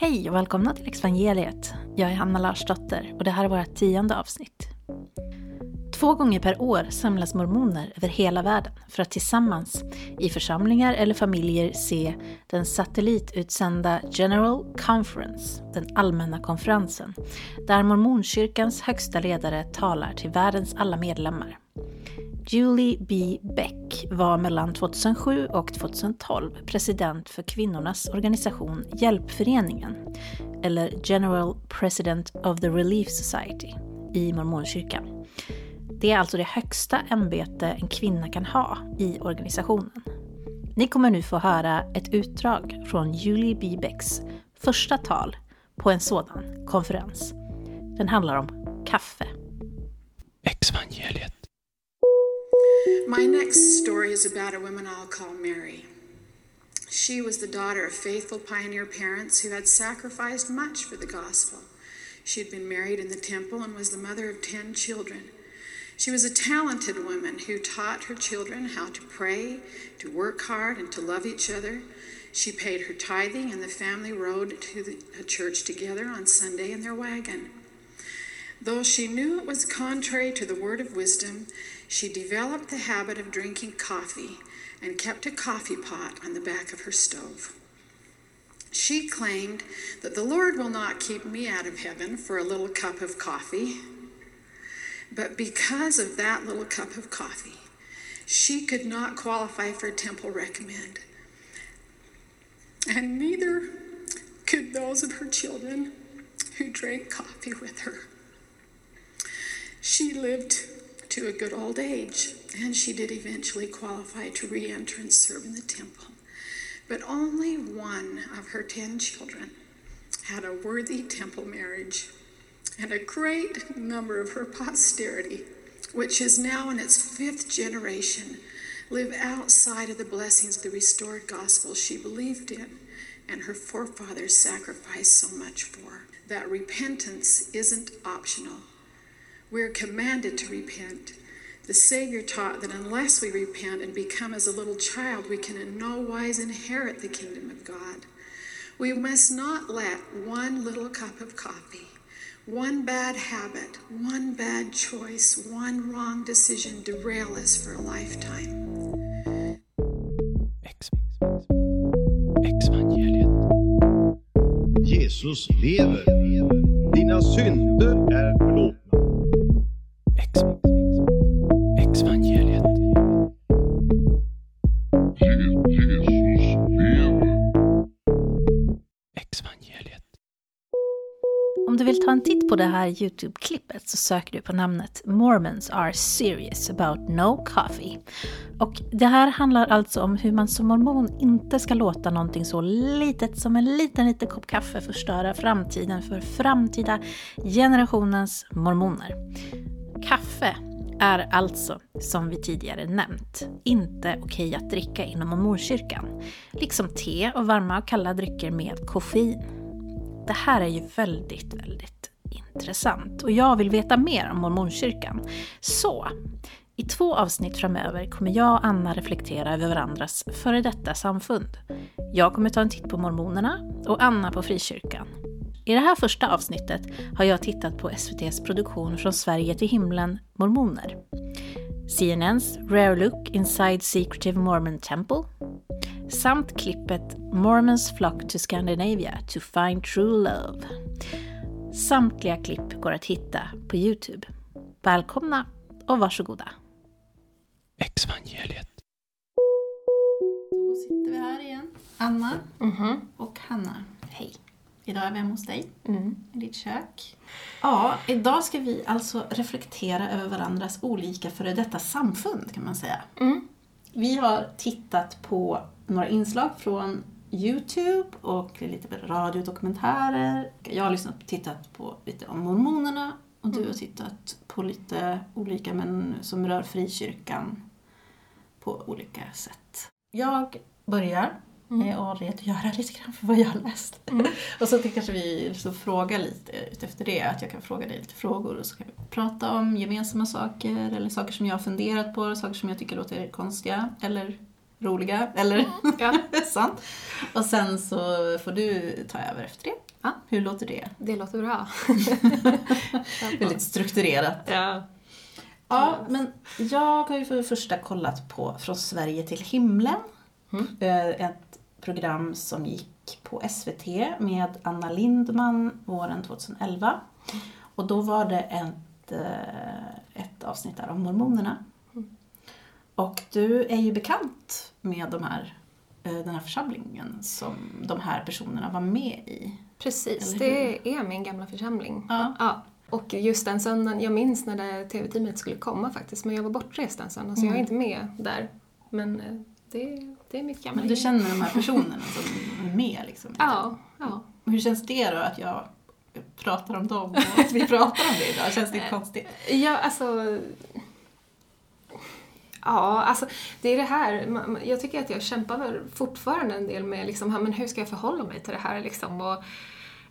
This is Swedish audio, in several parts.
Hej och välkomna till Evangeliet. Jag är Hanna Larsdotter och det här är vårt tionde avsnitt. Två gånger per år samlas mormoner över hela världen för att tillsammans i församlingar eller familjer se den satellitutsända General Conference, den allmänna konferensen, där mormonkyrkans högsta ledare talar till världens alla medlemmar. Julie B. Beck var mellan 2007 och 2012 president för kvinnornas organisation Hjälpföreningen, eller General President of the Relief Society, i mormonkyrkan. Det är alltså det högsta ämbete en kvinna kan ha i organisationen. Ni kommer nu få höra ett utdrag från Julie B. Becks första tal på en sådan konferens. Den handlar om kaffe. Exvangeliet. My next story is about a woman I'll call Mary. She was the daughter of faithful pioneer parents who had sacrificed much for the gospel. She had been married in the temple and was the mother of 10 children. She was a talented woman who taught her children how to pray, to work hard, and to love each other. She paid her tithing, and the family rode to the church together on Sunday in their wagon. Though she knew it was contrary to the word of wisdom, she developed the habit of drinking coffee and kept a coffee pot on the back of her stove. She claimed that the Lord will not keep me out of heaven for a little cup of coffee. But because of that little cup of coffee, she could not qualify for temple recommend. And neither could those of her children who drank coffee with her. She lived to a good old age, and she did eventually qualify to re enter and serve in the temple. But only one of her ten children had a worthy temple marriage, and a great number of her posterity, which is now in its fifth generation, live outside of the blessings of the restored gospel she believed in and her forefathers sacrificed so much for. That repentance isn't optional. We're commanded to repent. The Savior taught that unless we repent and become as a little child, we can in no wise inherit the kingdom of God. We must not let one little cup of coffee, one bad habit, one bad choice, one wrong decision derail us for a lifetime. Ex- Jesus lever. Dina synder är det här Youtube-klippet så söker du på namnet Mormons are serious about no coffee. Och det här handlar alltså om hur man som mormon inte ska låta någonting så litet som en liten, liten kopp kaffe förstöra framtiden för framtida generationens mormoner. Kaffe är alltså, som vi tidigare nämnt, inte okej att dricka inom mormonkyrkan. Liksom te och varma och kalla drycker med koffein. Det här är ju väldigt, väldigt intressant och jag vill veta mer om mormonkyrkan. Så, i två avsnitt framöver kommer jag och Anna reflektera över varandras före detta samfund. Jag kommer ta en titt på mormonerna och Anna på frikyrkan. I det här första avsnittet har jag tittat på SVTs produktion Från Sverige till himlen, Mormoner. CNNs Rare Look Inside Secretive Mormon Temple samt klippet Mormons flock to Scandinavia to find true love. Samtliga klipp går att hitta på Youtube. Välkomna och varsågoda. Exvangeliet. Då sitter vi här igen. Anna och Hanna. Hej. Idag är vi hemma hos dig i ditt kök. Ja, idag ska vi alltså reflektera över varandras olika före detta samfund kan man säga. Vi har tittat på några inslag från Youtube och lite radiodokumentärer. Jag har lyssnat, tittat på lite om mormonerna och du har tittat på lite olika men som rör frikyrkan på olika sätt. Jag börjar mm. och redogöra lite grann för vad jag har läst. och så kanske vi så frågar lite efter det, att jag kan fråga dig lite frågor och så kan vi prata om gemensamma saker eller saker som jag har funderat på, saker som jag tycker låter konstiga eller roliga eller ja. sant. Och sen så får du ta över efter det. Ja, hur låter det? Det låter bra. Väldigt strukturerat. ja. Ja, men jag har ju för det första kollat på Från Sverige till himlen. Eh, Ett program som gick på SVT med Anna Lindman våren 2011. Och då var det ett, eh, ett avsnitt där om mormonerna. Och du är ju bekant med de här, eh, den här församlingen som de här personerna var med i. Precis, det är min gamla församling. Ja. Och just den söndagen, jag minns när det tv-teamet skulle komma faktiskt, men jag var bortrest den söndagen så jag är inte med där. Men eh, det, det är mitt gamla Men du känner de här personerna som är med liksom? Ja, ja. Hur känns det då att jag pratar om dem och att vi pratar om det idag? Känns det konstigt? Ja, alltså... Ja, alltså det är det här. Jag tycker att jag kämpar fortfarande en del med liksom, men hur ska jag förhålla mig till det här liksom? Och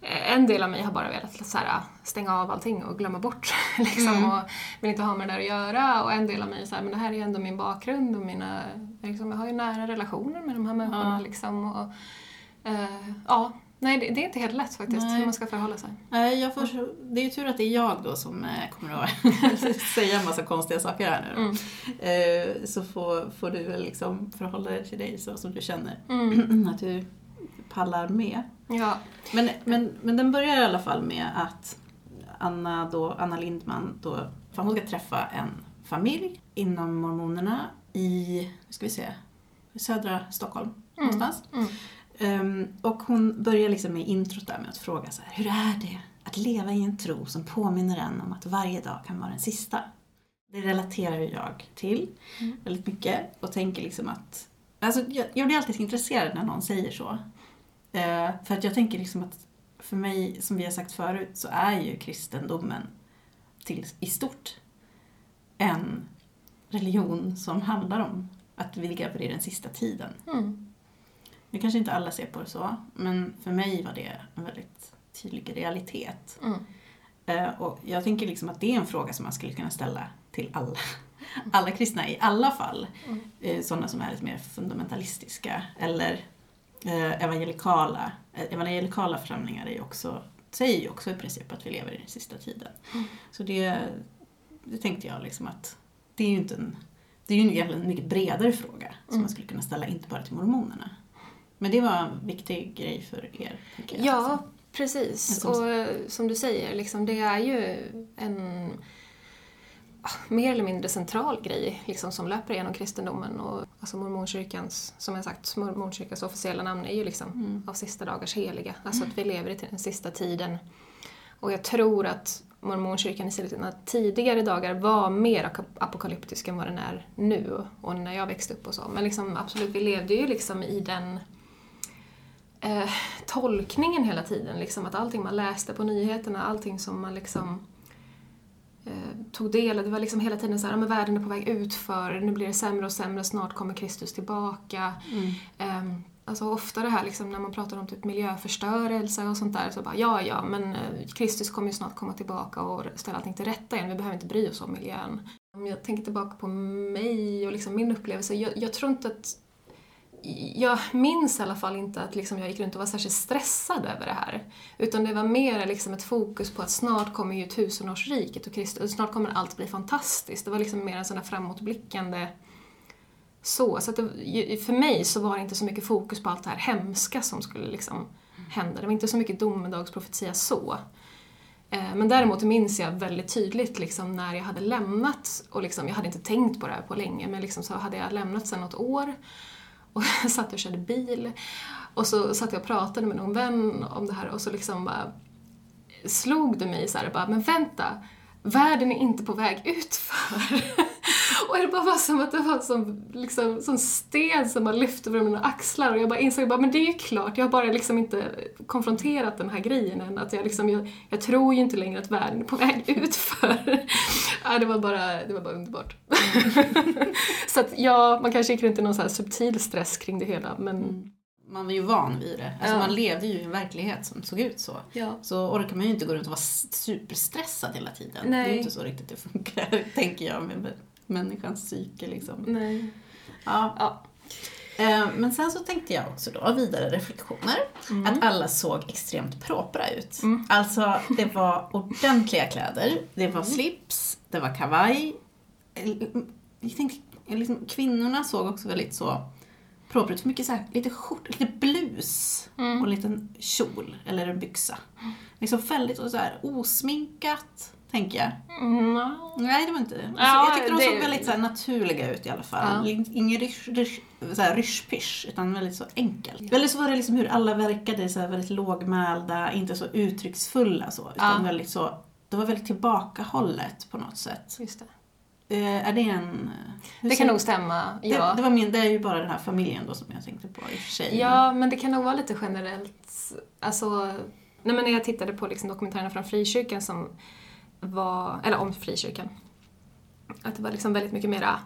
eh, en del av mig har bara velat så här, stänga av allting och glömma bort liksom, och vill inte ha med det där att göra. Och en del av mig är så här, men det här är ju ändå min bakgrund och mina, liksom, jag har ju nära relationer med de här människorna Ja. liksom. Och, eh, ja, nej det, det är inte helt lätt faktiskt Nej. hur man ska förhålla sig. Nej, jag får, det är ju tur att det är jag då som eh, kommer att säga en massa konstiga saker här nu då. Eh, Så får, får du väl liksom förhålla dig till dig så som du känner att du pallar med. Ja, Men, men, men den börjar i alla fall med att Anna, då, Anna Lindman då, för hon ska träffa en familj inom mormonerna i, nu ska vi se, södra Stockholm någonstans. Ehm, och hon börjar liksom med introt där med att fråga så här, hur är det att leva i en tro som påminner en om att varje dag kan vara den sista? Det relaterar jag till väldigt mycket och tänker liksom att, alltså jag, jag blir alltid intresserad när någon säger så. Eh, för att jag tänker liksom att för mig, som vi har sagt förut, så är ju kristendomen till, i stort en religion som handlar om att vi lever i den sista tiden. Mm. Nu kanske inte alla ser på det så, men för mig var det en väldigt tydlig realitet. Mm. Eh, och jag tänker liksom att det är en fråga som man skulle kunna ställa till alla, alla kristna i alla fall. Eh, sådana som är lite mer fundamentalistiska eller eh, evangelikala. Evangelikala församlingar är ju också, säger ju också i princip att vi lever i den sista tiden. Så det, det tänkte jag liksom att det är ju inte en, det är ju en mycket bredare fråga som man skulle kunna ställa inte bara till mormonerna. Men det var en viktig grej för er. Ja, precis. Som- Och som du säger, liksom, det är ju en ah, mer eller mindre central grej liksom, som löper igenom kristendomen. Och, alltså mormonkyrkans, som jag sagt, mormonkyrkans officiella namn är ju liksom av sista dagars heliga. Alltså att vi lever i den sista tiden. Och jag tror att mormonkyrkan i sina tidigare dagar var mer apokalyptisk än vad den är nu och när jag växte upp och så. Men liksom, absolut, vi levde ju liksom i den eh, tolkningen hela tiden. Liksom, att allting man läste på nyheterna, allting som man liksom eh, tog del av, det var liksom hela tiden så här, "Ja, men världen är på väg utför, nu blir det sämre och sämre, snart kommer Kristus tillbaka. Eh, alltså ofta det här liksom, när man pratar om typ miljöförstörelse och sånt där, så bara ja, ja, men eh, Kristus kommer ju snart komma tillbaka och ställa allting till rätta igen, vi behöver inte bry oss om miljön. Om jag tänker tillbaka på mig och liksom min upplevelse, jag, jag tror inte att jag minns i alla fall inte att liksom jag gick runt och var särskilt stressad över det här. Utan det var mer liksom ett fokus på att snart kommer ju tusenårsriket och Kristus, snart kommer allt bli fantastiskt. Det var liksom mer en sån här framåtblickande så. Så att det, för mig så var det inte så mycket fokus på allt det här hemska som skulle liksom hända. Det var inte så mycket domedagsprofetia så. Eh, men däremot minns jag väldigt tydligt liksom när jag hade lämnat, och liksom, jag hade inte tänkt på det här på länge, men liksom så hade jag lämnat sedan något år och jag satt och körde bil. Och så satt jag och pratade med någon vän om det här och så liksom bara slog det mig så här, bara, men vänta, världen är inte på väg utför. och det bara var som att det var som, liksom, som sten som man lyfte från mina axlar och jag bara insåg bara, men det är ju klart, jag har bara liksom inte konfronterat den här grejen än. Att jag, liksom, jag, jag tror ju inte längre att världen är på väg utför. ja, det, var bara, det var bara underbart. så att ja, man kanske gick runt i någon så subtil stress kring det hela, men Man var ju van vid det. Alltså Ja. Man levde ju i en verklighet som såg ut så. ja. Så orkar man ju inte gå runt och vara superstressad hela tiden. Det är Nej. ju inte så riktigt det funkar, tänker jag, med människans psyke liksom. Nej. Ja. Ja. Eh, Men sen så tänkte jag också då, vidare reflektioner, Mm. att alla såg extremt propra ut. Alltså, det var ordentliga kläder, det Mm. var slips, det var kavaj. Jag tänkte, liksom, kvinnorna såg också väldigt så propra ut. För mycket så här, lite skjort, lite blus Mm. och en liten kjol eller en byxa. Liksom väldigt så här osminkat, tänker jag. Mm, Nej, det var inte det. Alltså, Ja, jag tyckte de det- såg väldigt så här, naturliga ut i alla fall. Ja. Ingen rysch, rysch, så här, rysch utan väldigt så enkelt. Eller så var det liksom hur alla verkade, så här, väldigt lågmälda, inte så uttrycksfulla så. Utan Ja. väldigt så, det var väldigt tillbakahållet på något sätt. Just det. Eh, är det en... hur Det kan nog stämma, ja. det, det, var min, det är ju bara den här familjen då som jag tänkte på i och för sig. Ja, men det kan nog vara lite generellt. Alltså, nej men när jag tittade på liksom dokumentärerna från frikyrkan som var, eller om frikyrkan, att det var liksom väldigt mycket mera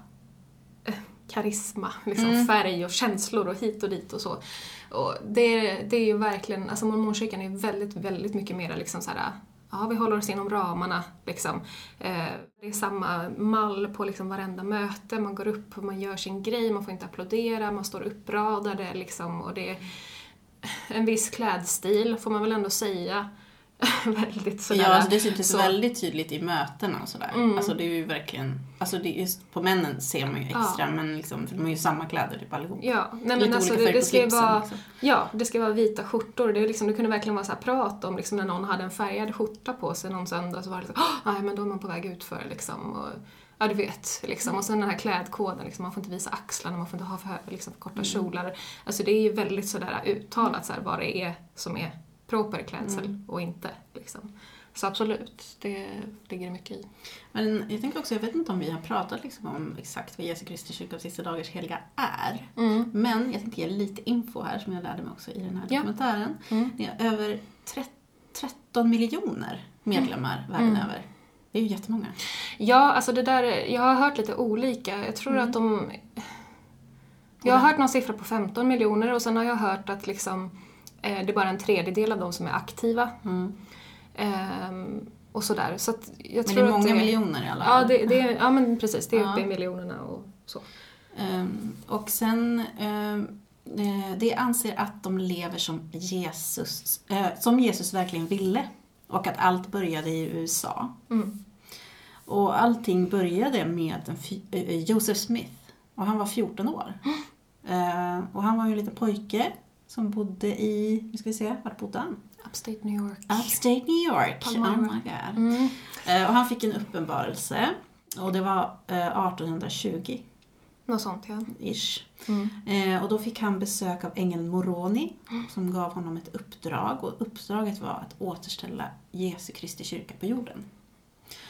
eh, karisma, liksom Mm. färg och känslor och hit och dit och så. Och det, det är ju verkligen, alltså mormonkyrkan är väldigt, väldigt mycket mera liksom så här, ja vi håller oss inom ramarna liksom. Eh, det är samma mall på liksom varenda möte, man går upp och man gör sin grej, man får inte applådera, man står uppradade liksom och det är en viss klädstil får man väl ändå säga. väldigt sådär. Ja, alltså det syntes så- väldigt tydligt i mötena och sådär. Mm. Alltså det är ju verkligen, alltså det just på männen ser man ju extra men liksom, för de har ju samma kläder typ allihop. Ja, nej men alltså det, det ska ju vara, liksom. ja, det ska vara vita skjortor. Det, är liksom, det kunde verkligen vara så prat om liksom när någon hade en färgad skjorta på sig någon söndag så var det "Åh, nej men då är man på väg ut för liksom. Och, ja, du vet. Liksom. Och sen den här klädkoden, liksom, man får inte visa axlarna, man får inte ha för, liksom, för korta Mm. kjolar. Alltså det är ju väldigt sådär uttalat så här, vad det är som är proper klädsel Mm. och inte. Liksom. Så absolut, det ligger det mycket i. Men jag tänker också, jag vet inte om vi har pratat liksom om exakt vad Jesu Kristi kyrka av sista dagars heliga är. Mm. Men jag tänkte ge lite info här som jag lärde mig också i den här Ja. dokumentären. Mm. Det är över tre- 13 miljoner medlemmar världen Mm. över. Det är ju jättemånga. Ja, alltså det där, jag har hört lite olika. Jag tror att de... Jag har hört någon siffra på 15 miljoner och sen har jag hört att liksom, det är bara en tredjedel av dem som är aktiva. Mm. Ehm, och sådär. Så jag Men tror det är många det, miljoner i alla fall. Ja, det, det, är- ja, men precis. Det är uppe Ja. i miljonerna och så. Ehm, och sen, ehm, eh, det anser att de lever som Jesus, eh, som Jesus verkligen ville. Och att allt började i USA. Mm. Och allting började med eh, Joseph Smith. Och han var 14 år. Eh, och han var ju en liten pojke som bodde i, nu ska vi se, vart bodde han? Upstate New York. Upstate New York. Palmyra. Oh my god. Mm. Eh, och han fick en uppenbarelse. Och det var eh, 1820 Något sånt, ja. ish. Mm. Eh, och då fick han besök av ängeln Moroni som gav honom ett uppdrag. Och uppdraget var att återställa Jesu Kristi kyrka på jorden.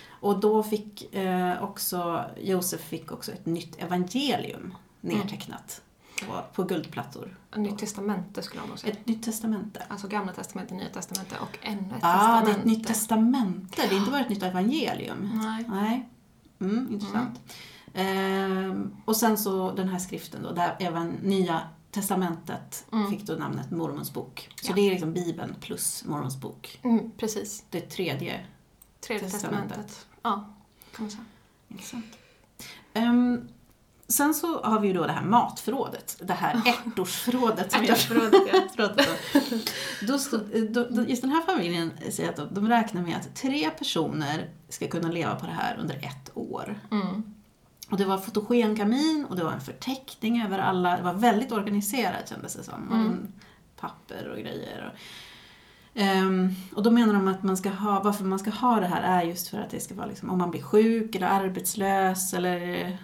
Och då fick eh, också, Josef fick också ett nytt evangelium nedtecknat på, på guldplattor. Nytt testamente skulle jag nog säga. Ett nytt testamente. Alltså gamla testamentet, nya testamentet och ännu ett Ja, ah, testamente. det är ett nytt testamente. Det är inte bara ett nytt evangelium. Nej. Nej. Mm, intressant. Ehm, och sen så den här skriften då, där även Nya Testamentet Mm. fick då namnet Mormons bok. Så Ja. det är liksom Bibeln plus Mormons bok. Mm, precis. Det tredje. Tredje Testamentet. testamentet. Ja, kan man säga. Intressant. Ehm, sen så har vi ju då det här matförrådet. Det här ärtorsförrådet som jag Ärtorsförrådet, ja. pratade om. Då, stod- då, just den här familjen säger att de, de räknar med att tre personer ska kunna leva på det här under ett år. Mm. Och det var fotogenkamin och det var en förteckning över alla. Det var väldigt organiserat kändes det som. Mm. papper och grejer. Och, Ehm, och då menar de att man ska ha, varför man ska ha det här är just för att det ska vara liksom, om man blir sjuk eller arbetslös eller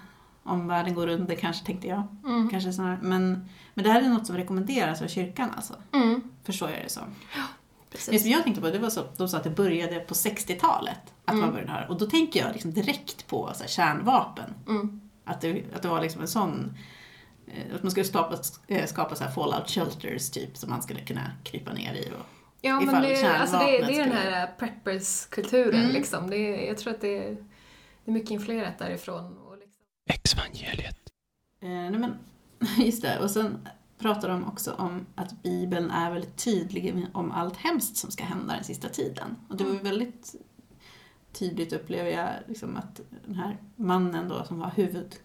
om världen går under kanske tänkte jag. Mm. Kanske snarare. Men, men det här är något som rekommenderas av kyrkan alltså. Mm. Förstår jag det som. Det Precis. som jag tänkte på det var så, de sa att det började på 60-talet. Att Mm. man började det. Och då tänker jag liksom direkt på så här, kärnvapen. Mm. Att det, att det var liksom en sån... eh, Att man skulle skapa, eh, skapa så här fallout shelters typ som man skulle kunna krypa ner i. Och, Ja, men det, alltså det, det är den här preppers-kulturen Mm. liksom. Det, jag tror att det det är mycket influerat därifrån. Och. Exvangeliet. eh, nej men, just det. Och sen pratar de också om att Bibeln är väldigt tydlig om allt hemskt som ska hända den sista tiden. Och det var ju väldigt tydligt upplever jag liksom att den här mannen då som var huvud,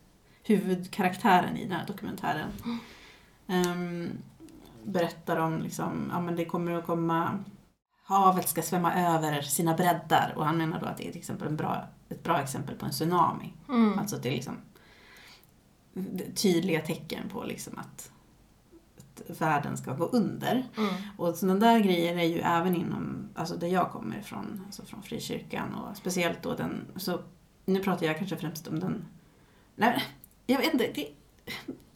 huvudkaraktären i den här dokumentären ehm, berättar om liksom, ja men det kommer att komma havet ska svämma över sina breddar och han menar då att det är till exempel en bra, ett bra exempel på en tsunami. Mm. Alltså att det är liksom tydliga tecken på liksom att, världen ska gå under. Mm. Och sådana där grejer är ju även inom, alltså där jag kommer ifrån, alltså från frikyrkan och speciellt då den, så nu pratar jag kanske främst om den, nej jag vet inte, det,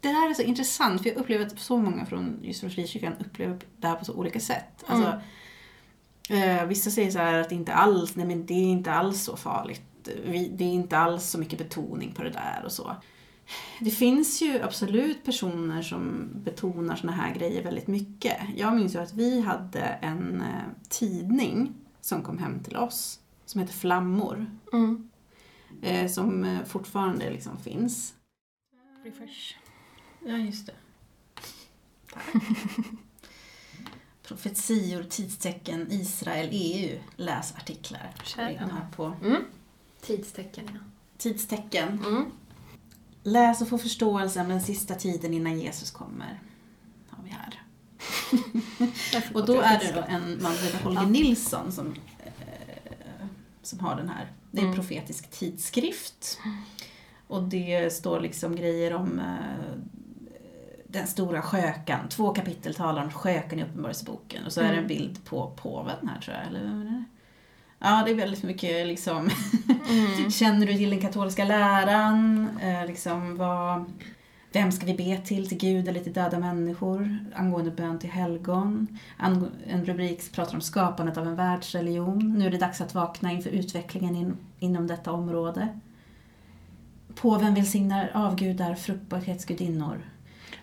det här är så intressant för jag upplever att så många från just från frikyrkan upplever det här på så olika sätt. Alltså, eh, vissa säger så här att det inte alls, nej men det är inte alls så farligt. Vi, det är inte alls så mycket betoning på det där och så. Det finns ju absolut personer som betonar såna här grejer väldigt mycket. Jag minns ju att vi hade en eh, tidning som kom hem till oss som heter Flammor. Mm. Eh, som eh, fortfarande liksom finns. Refresh. Ja, just det. Profetior, tidstecken, Israel, EU. Läs artiklar. Den här på Mm. Tidstecken, ja. tidstecken. Mm. Läs och få förståelse om den sista tiden innan Jesus kommer. Har vi här. Och då är det då en man som heter Holger. Nilsson som, eh, som har den här. Det är en Mm. profetisk tidskrift. Och det står liksom grejer om eh, den stora skökan. Två kapitel talar om skökan i Uppenbarelseboken. Och så är det en Mm. bild på påven här tror jag. Eller vem är det? Ja, det är väldigt mycket liksom Mm. Känner du till den katolska läran? Eh, liksom vad, vem ska vi be till? Till Gud eller till döda människor? Angående bön till helgon. Ang- en rubrik pratar om skapandet av en världsreligion. Nu är det dags att vakna inför utvecklingen in, inom detta område. Påven välsignar avgudar, fruktbarhetsgudinnor.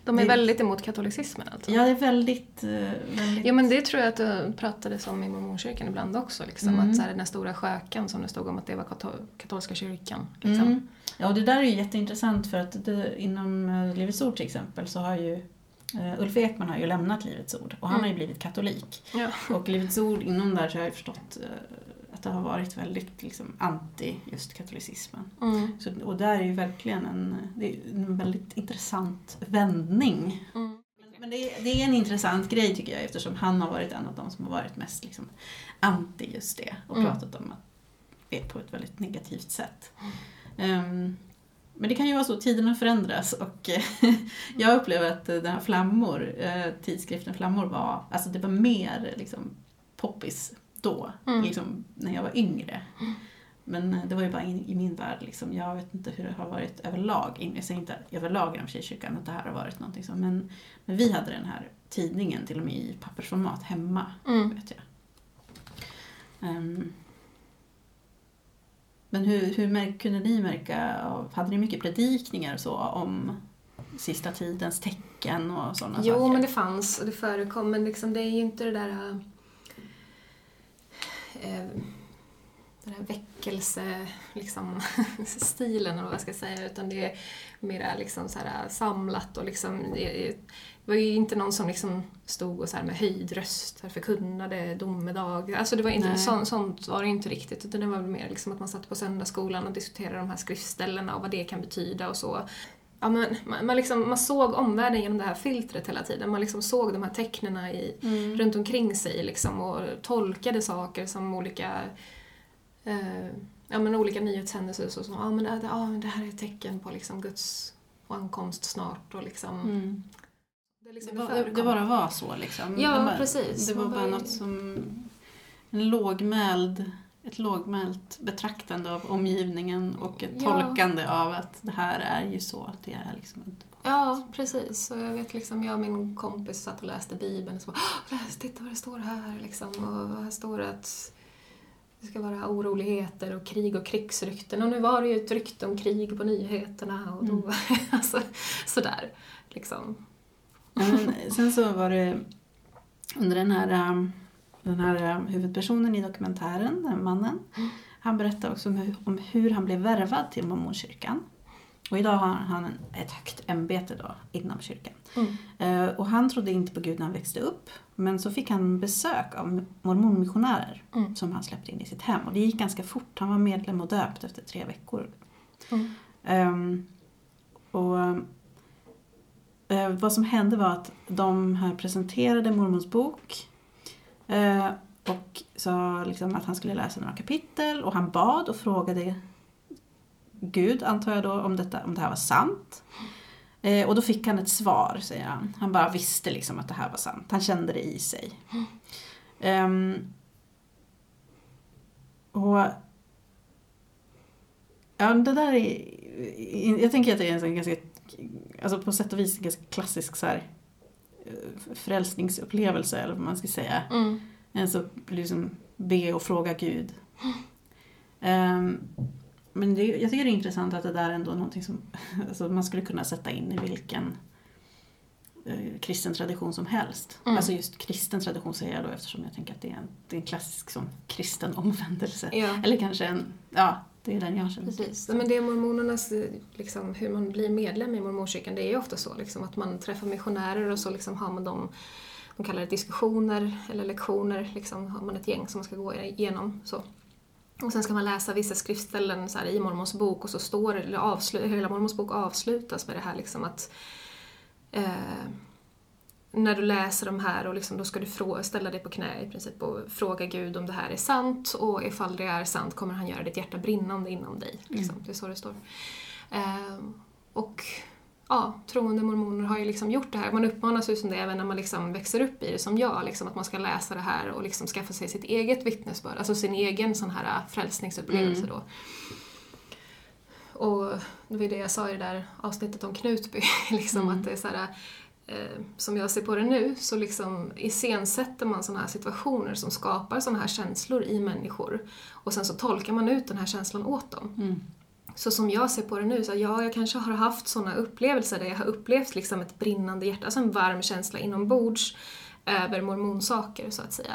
De är Det- väldigt emot katolicismen alltså. Ja, det är väldigt... eh, väldigt... Ja men det tror jag att det pratades om i mormonkyrkan ibland också. Liksom, Mm. Att så här, den stora skökan som det stod om att det var kato- katolska kyrkan. Liksom. Mm. Ja, och det där är ju jätteintressant för att det, inom eh, Livets Ord till exempel så har ju eh, Ulf Ekman har ju lämnat Livets Ord och han har ju blivit katolik. Ja. Och Livets Ord, inom där så har jag ju förstått eh, det har varit väldigt liksom, anti just katolicismen. Mm. Så, och där är ju verkligen en, en väldigt intressant vändning. Mm. Men det är, det är en intressant grej tycker jag eftersom han har varit en av de som har varit mest liksom, anti just det och Mm. pratat om att det på ett väldigt negativt sätt. Ehm, men det kan ju vara så, tiderna förändras och eh, jag upplever att eh, den här Flammor, eh, tidskriften Flammor var, alltså det var mer liksom poppis då, Mm. liksom när jag var yngre. Men eh, det var ju bara i, i min värld liksom. Jag vet inte hur det har varit överlag. in- Jag säger inte överlag inom Frikyrkan att det här har varit någonting så. Men, men vi hade den här tidningen till och med i pappersformat hemma, Mm. vet jag. Ehm, men hur, hur kunde ni märka, av, hade ni mycket predikningar och så om sista tidens tecken och sådana Jo, saker? men det fanns och det förekom, men liksom, det är ju inte det där... Eh, den här väckelse, liksom, stilen eller vad jag ska säga, utan det är mera liksom så här samlat och liksom, det var ju inte någon som liksom stod och så här med höjd röst förkunnade domedag. Alltså det var inte, så, sånt var det inte riktigt, utan det var mer liksom att man satt på söndagsskolan och diskuterade de här skriftställena och vad det kan betyda och så. Ja, men, man, man, liksom, man såg omvärlden genom det här filtret hela tiden. Man liksom såg de här tecknen i, Mm. runt omkring sig liksom, och tolkade saker som olika, eh, ja, men olika nyhetshändelser. Så, som, ja, men det, ja, det här är ett tecken på liksom, Guds ankomst snart. Och liksom, Mm. det, Det, liksom, var, förekom. det bara var så liksom? Ja, Det var- precis. Det var bara var något som... En lågmäld, ett lågmält betraktande av omgivningen och ett Ja. tolkande av att det här är ju så. Att det är liksom inte... Ja, precis. Och jag vet liksom, jag och min kompis satt och läste Bibeln och så bara "Åh, läs, titta vad det står här liksom. Och här står det att det ska vara oroligheter och krig och krigsrykten. Och nu var det ju ett rykte om krig på nyheterna och då, alltså, sådär. Liksom. Ja, sen så var det under den här, um, den här um, huvudpersonen i dokumentären, den mannen, han berättade också om hur, om hur han blev värvad till mormonkyrkan. Och idag har han ett högt ämbete då inom kyrkan. Mm. Eh, och han trodde inte på Gud när han växte upp. Men så fick han besök av mormonmissionärer Mm. som han släppte in i sitt hem. Och det gick ganska fort. Han var medlem och döpt efter tre veckor. Mm. Ehm, och eh, vad som hände var att de här presenterade mormons bok eh, och sa liksom att han skulle läsa några kapitel och han bad och frågade Gud, antar jag då, om, detta, om det här var sant. Eh, och då fick han ett svar, säger han. Han bara visste liksom att det här var sant. Han kände det i sig. Ehm, och Ja, det där är... Jag tänker att det är en sån ganska, alltså på sätt och vis en ganska klassisk så här, frälsningsupplevelse, eller vad man ska säga. Mm. En så liksom be och fråga Gud. Ehm, men det, jag tycker det är intressant att det där är ändå är någonting som alltså man skulle kunna sätta in i vilken eh, kristen tradition som helst. Mm. Alltså just kristen tradition säger jag då eftersom jag tänker att det är en, det är en klassisk som kristen omvändelse. Ja. Eller kanske en, ja, det är den jag känner. Precis. Men det är mormonernas, liksom, hur man blir medlem i mormonkyrkan, det är ju ofta så liksom, att man träffar missionärer och så liksom, har man dem, de kallar det diskussioner eller lektioner, liksom, har man ett gäng som man ska gå igenom. Så. Och sen ska man läsa vissa skriftställen så här, i Mormons bok och så står eller avslu, hela Mormons bok avslutas med det här liksom att eh, när du läser de här och liksom, då ska du frå- ställa dig på knä i princip och fråga Gud om det här är sant och ifall det är sant kommer han göra ditt hjärta brinnande inom dig. Liksom. Det är så det står. Ehm, och ja, troende mormoner har ju liksom gjort det här. Man uppmanas ju som det även när man liksom växer upp i det som jag, liksom, att man ska läsa det här och liksom skaffa sig sitt eget vittnesbörd, alltså sin egen sån här frälsningsupplevelse då. Och det var det jag sa i det där avsnittet om Knutby, liksom att det är så här, eh, som jag ser på det nu, så liksom iscensätter man sådana här situationer som skapar sådana här känslor i människor. Och sen så tolkar man ut den här känslan åt dem. Mm. Så som jag ser på det nu, så ja, jag kanske har haft sådana upplevelser där jag har upplevt liksom ett brinnande hjärta, alltså en varm känsla inombords över mormonsaker så att säga.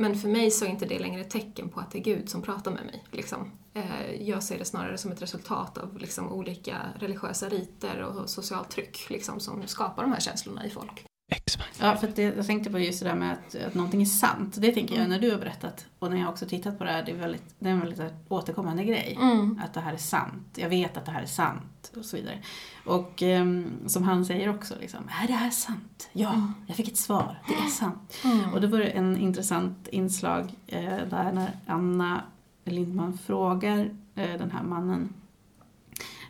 Men för mig så är inte det längre ett tecken på att det är Gud som pratar med mig. Liksom. Eh, jag ser det snarare som ett resultat av liksom, olika religiösa riter och socialt tryck liksom, som skapar de här känslorna i folk. Ja, för att det, jag tänkte på just det där med att, att någonting är sant. Det tänker jag när du har berättat och när jag också tittat på det här. Det är, väldigt, det är en väldigt återkommande grej. Mm. Att det här är sant. Jag vet att det här är sant och så vidare. Och ehm, som han säger också, liksom, är det här sant? Ja, jag fick ett svar. Det är sant. Och då var det en intressant inslag eh, där när Anna Lindman frågar eh, den här mannen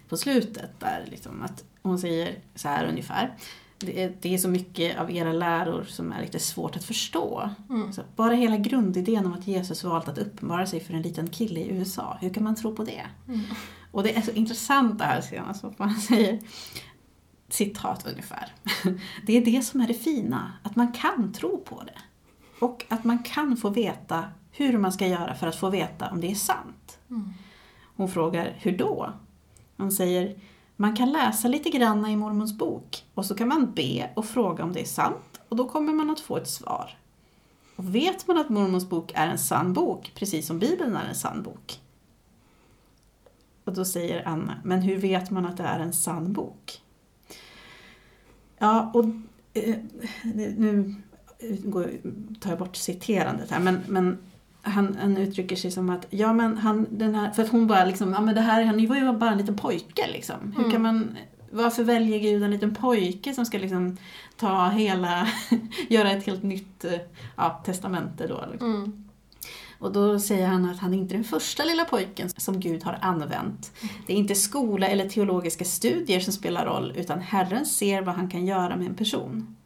på slutet där liksom att hon säger så här ungefär. Det är, det är så mycket av era läror som är lite svårt att förstå. Så bara hela grundidén om att Jesus valt att uppenbara sig för en liten kille i USA, hur kan man tro på det? Och det är så intressant det här senast, vad man säger. Citat ungefär. Det är det som är det fina, att man kan tro på det. Och att man kan få veta hur man ska göra för att få veta om det är sant. Hon frågar, hur då? Han säger, man kan läsa lite grann i mormons bok och så kan man be och fråga om det är sant och då kommer man att få ett svar. Och vet man att mormons bok är en sann bok, precis som Bibeln är en sann bok? Och då säger Anna, men hur vet man att det är en sann bok? Ja, och eh, nu tar jag bort citerandet här, men, men han, han uttrycker sig som att, ja men han, den här, för att hon bara liksom, ja men det här, han var ju bara en liten pojke liksom. Hur kan man, varför väljer Gud en liten pojke som ska liksom ta hela, göra ett helt nytt eh, ja, testamente då? Liksom. Mm. Och då säger han att han är inte den första lilla pojken som Gud har använt. Det är inte skola eller teologiska studier som spelar roll, utan Herren ser vad han kan göra med en person.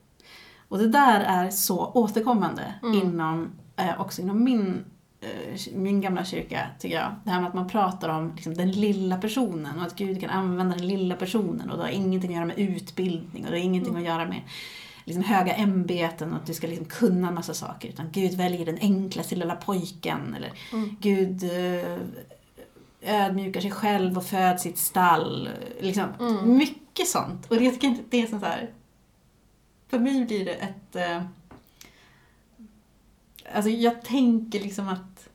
Och det där är så återkommande inom, eh, också inom min, eh, min gamla kyrka, tycker jag. Det här med att man pratar om liksom, den lilla personen och att Gud kan använda den lilla personen och det har ingenting att göra med utbildning och det har ingenting att göra med liksom, höga ämbeten och att du ska liksom, kunna en massa saker. Utan Gud väljer den enklaste lilla pojken eller Gud eh, ödmjukar sig själv och föds sitt stall. Liksom, Mycket sånt. Och inte det är sånt här för mig blir det ett... Alltså jag tänker liksom att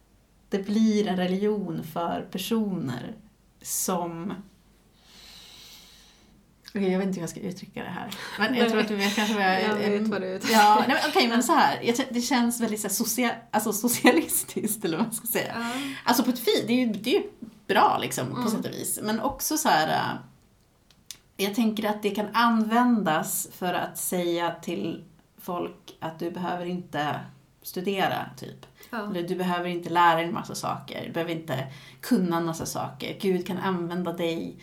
det blir en religion för personer som... Okej, jag vet inte hur jag ska uttrycka det här. Men jag tror att du vet kanske vad jag... Jag vet vad du är efter. Ja, nej, men okej, men så här. Det känns väldigt så här, socia, alltså, socialistiskt, eller vad man ska säga. Alltså på ett fint, det är ju, det är ju bra liksom, på sätt och vis. Men också så här... jag tänker att det kan användas för att säga till folk att du behöver inte studera, typ. Ja. Eller du behöver inte lära dig en massa saker, du behöver inte kunna en massa saker. Gud kan använda dig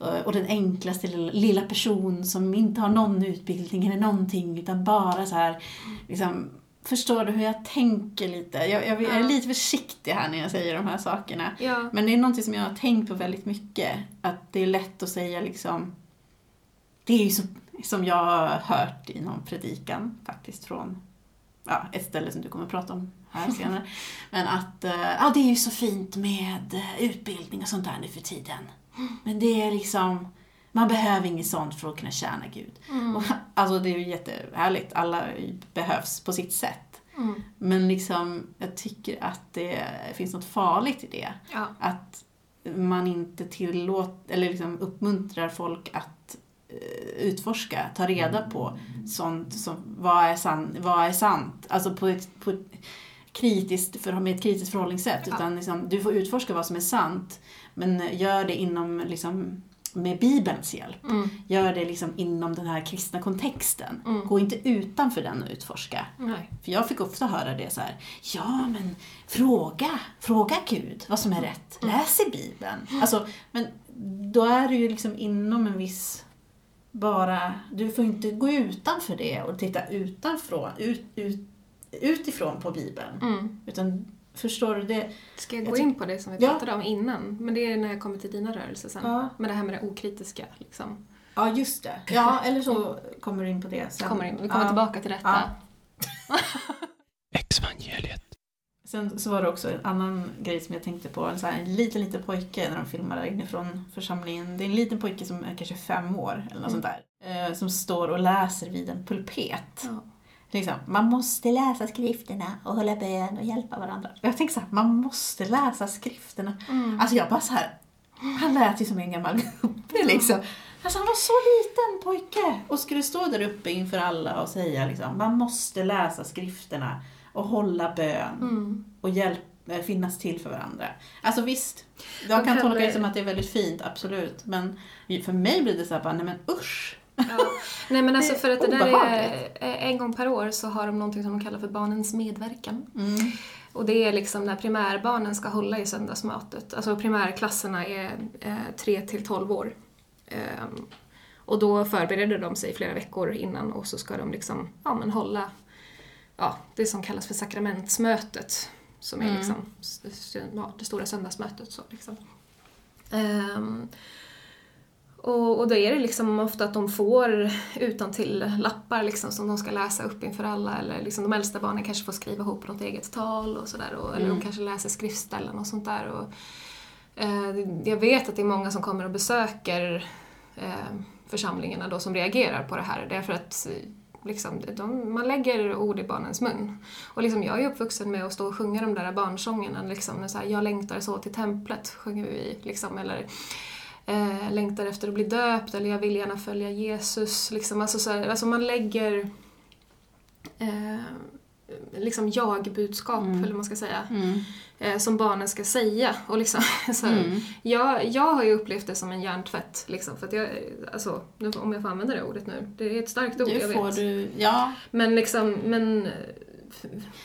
eh, och den enklaste lilla, person som inte har någon utbildning eller någonting utan bara så här, liksom, förstår du hur jag tänker lite? Jag, jag, jag är lite försiktig här när jag säger de här sakerna. Ja. Men det är någonting som jag har tänkt på väldigt mycket. Att det är lätt att säga liksom... Det är ju så, som jag har hört i någon predikan faktiskt från ja, ett ställe som du kommer att prata om här senare. Men att eh, ja, det är ju så fint med utbildning och sånt där nu för tiden. Men det är liksom... Man behöver inget sånt för att kunna tjäna Gud. Och, alltså det är ju jättehärligt. Alla behövs på sitt sätt. Mm. Men liksom, jag tycker att det finns något farligt i det. Ja. Att man inte tillåter, eller liksom uppmuntrar folk att utforska, ta reda på sånt som, vad är, san, vad är sant? Alltså på ett, på ett kritiskt, för, med ett kritiskt förhållningssätt. Ja. Utan liksom, du får utforska vad som är sant, men gör det inom, liksom, med Bibelns hjälp. Mm. Gör det liksom inom den här kristna kontexten. Mm. Gå inte utanför den och utforska. Nej. För jag fick ofta höra det så här. Ja, men fråga, fråga Gud vad som är rätt. Läs i Bibeln. Alltså, men då är du ju liksom inom en viss, bara, du får inte gå utanför det och titta utanför, ut, ut, utifrån på Bibeln. Mm. Utan, förstår du det? Ska jag Jag gå in på det som vi Ja. pratade om innan? Men det är när jag kommer till dina rörelser sen. Ja. Men det här med det okritiska. Liksom. Ja, just det. Ja, eller så kommer du in på det sen. Kommer in. Vi kommer ja. tillbaka till detta. Ja. Exvangeliet. Sen så var det också en annan grej som jag tänkte på. En, så här, en liten, liten pojke när de filmar där inifrån församlingen. Det är en liten pojke som är kanske fem år eller något sånt där. Eh, som står och läser vid en pulpet. Ja. Liksom, man måste läsa skrifterna och hålla bön och hjälpa varandra. Jag tänkte så här, man måste läsa skrifterna. Mm. Alltså jag bara så här, han lät ju som en gammal gubbe liksom. Alltså han var så liten pojke och skulle stå där uppe inför alla och säga liksom, man måste läsa skrifterna och hålla bön Mm. och hjälp, eh, finnas till för varandra. Alltså visst, jag Och kan tolka det som att det är väldigt fint, absolut. Men för mig blir det så här bara, nej men usch. Ja. Nej men alltså Det för att det där är, är en gång per år så har de någonting som de kallar för barnens medverkan. Mm. Och det är liksom när primärbarnen ska hålla i söndagsmötet. Alltså primärklasserna är eh, 3 till 12 år. Ehm, och då förbereder de sig flera veckor innan och så ska de liksom, ja men hålla ja, det som kallas för sakramentsmötet. Som är Mm. liksom ja, det stora söndagsmötet. Så liksom. Ehm, och, och då är det liksom ofta att de får utan till lappar liksom, som de ska läsa upp inför alla. Eller liksom de äldsta barnen kanske får skriva ihop något eget tal och sådär. och- Eller de Mm. kanske läser skriftställen och sånt där. Och, eh, jag vet att det är många som kommer och besöker eh, församlingarna då som reagerar på det här. Därför att liksom, de, man lägger ord i barnens mun. Och liksom, jag är uppvuxen med att stå och sjunga de där barnsångerna. Liksom, så här, jag längtar så till templet, sjunger vi. Liksom, eller eh, längtar efter att bli döpt, eller jag vill gärna följa Jesus. Liksom, alltså, så här, alltså man lägger eh, liksom jag-budskap, Mm. eller vad man ska säga, Mm. eh, som barnen ska säga. Och liksom, så Mm. jag, jag har ju upplevt det som en hjärntvätt, liksom, för att jag, alltså, om jag får använda det ordet nu, det är ett starkt ord, jag vet. du, ja. Men liksom, men...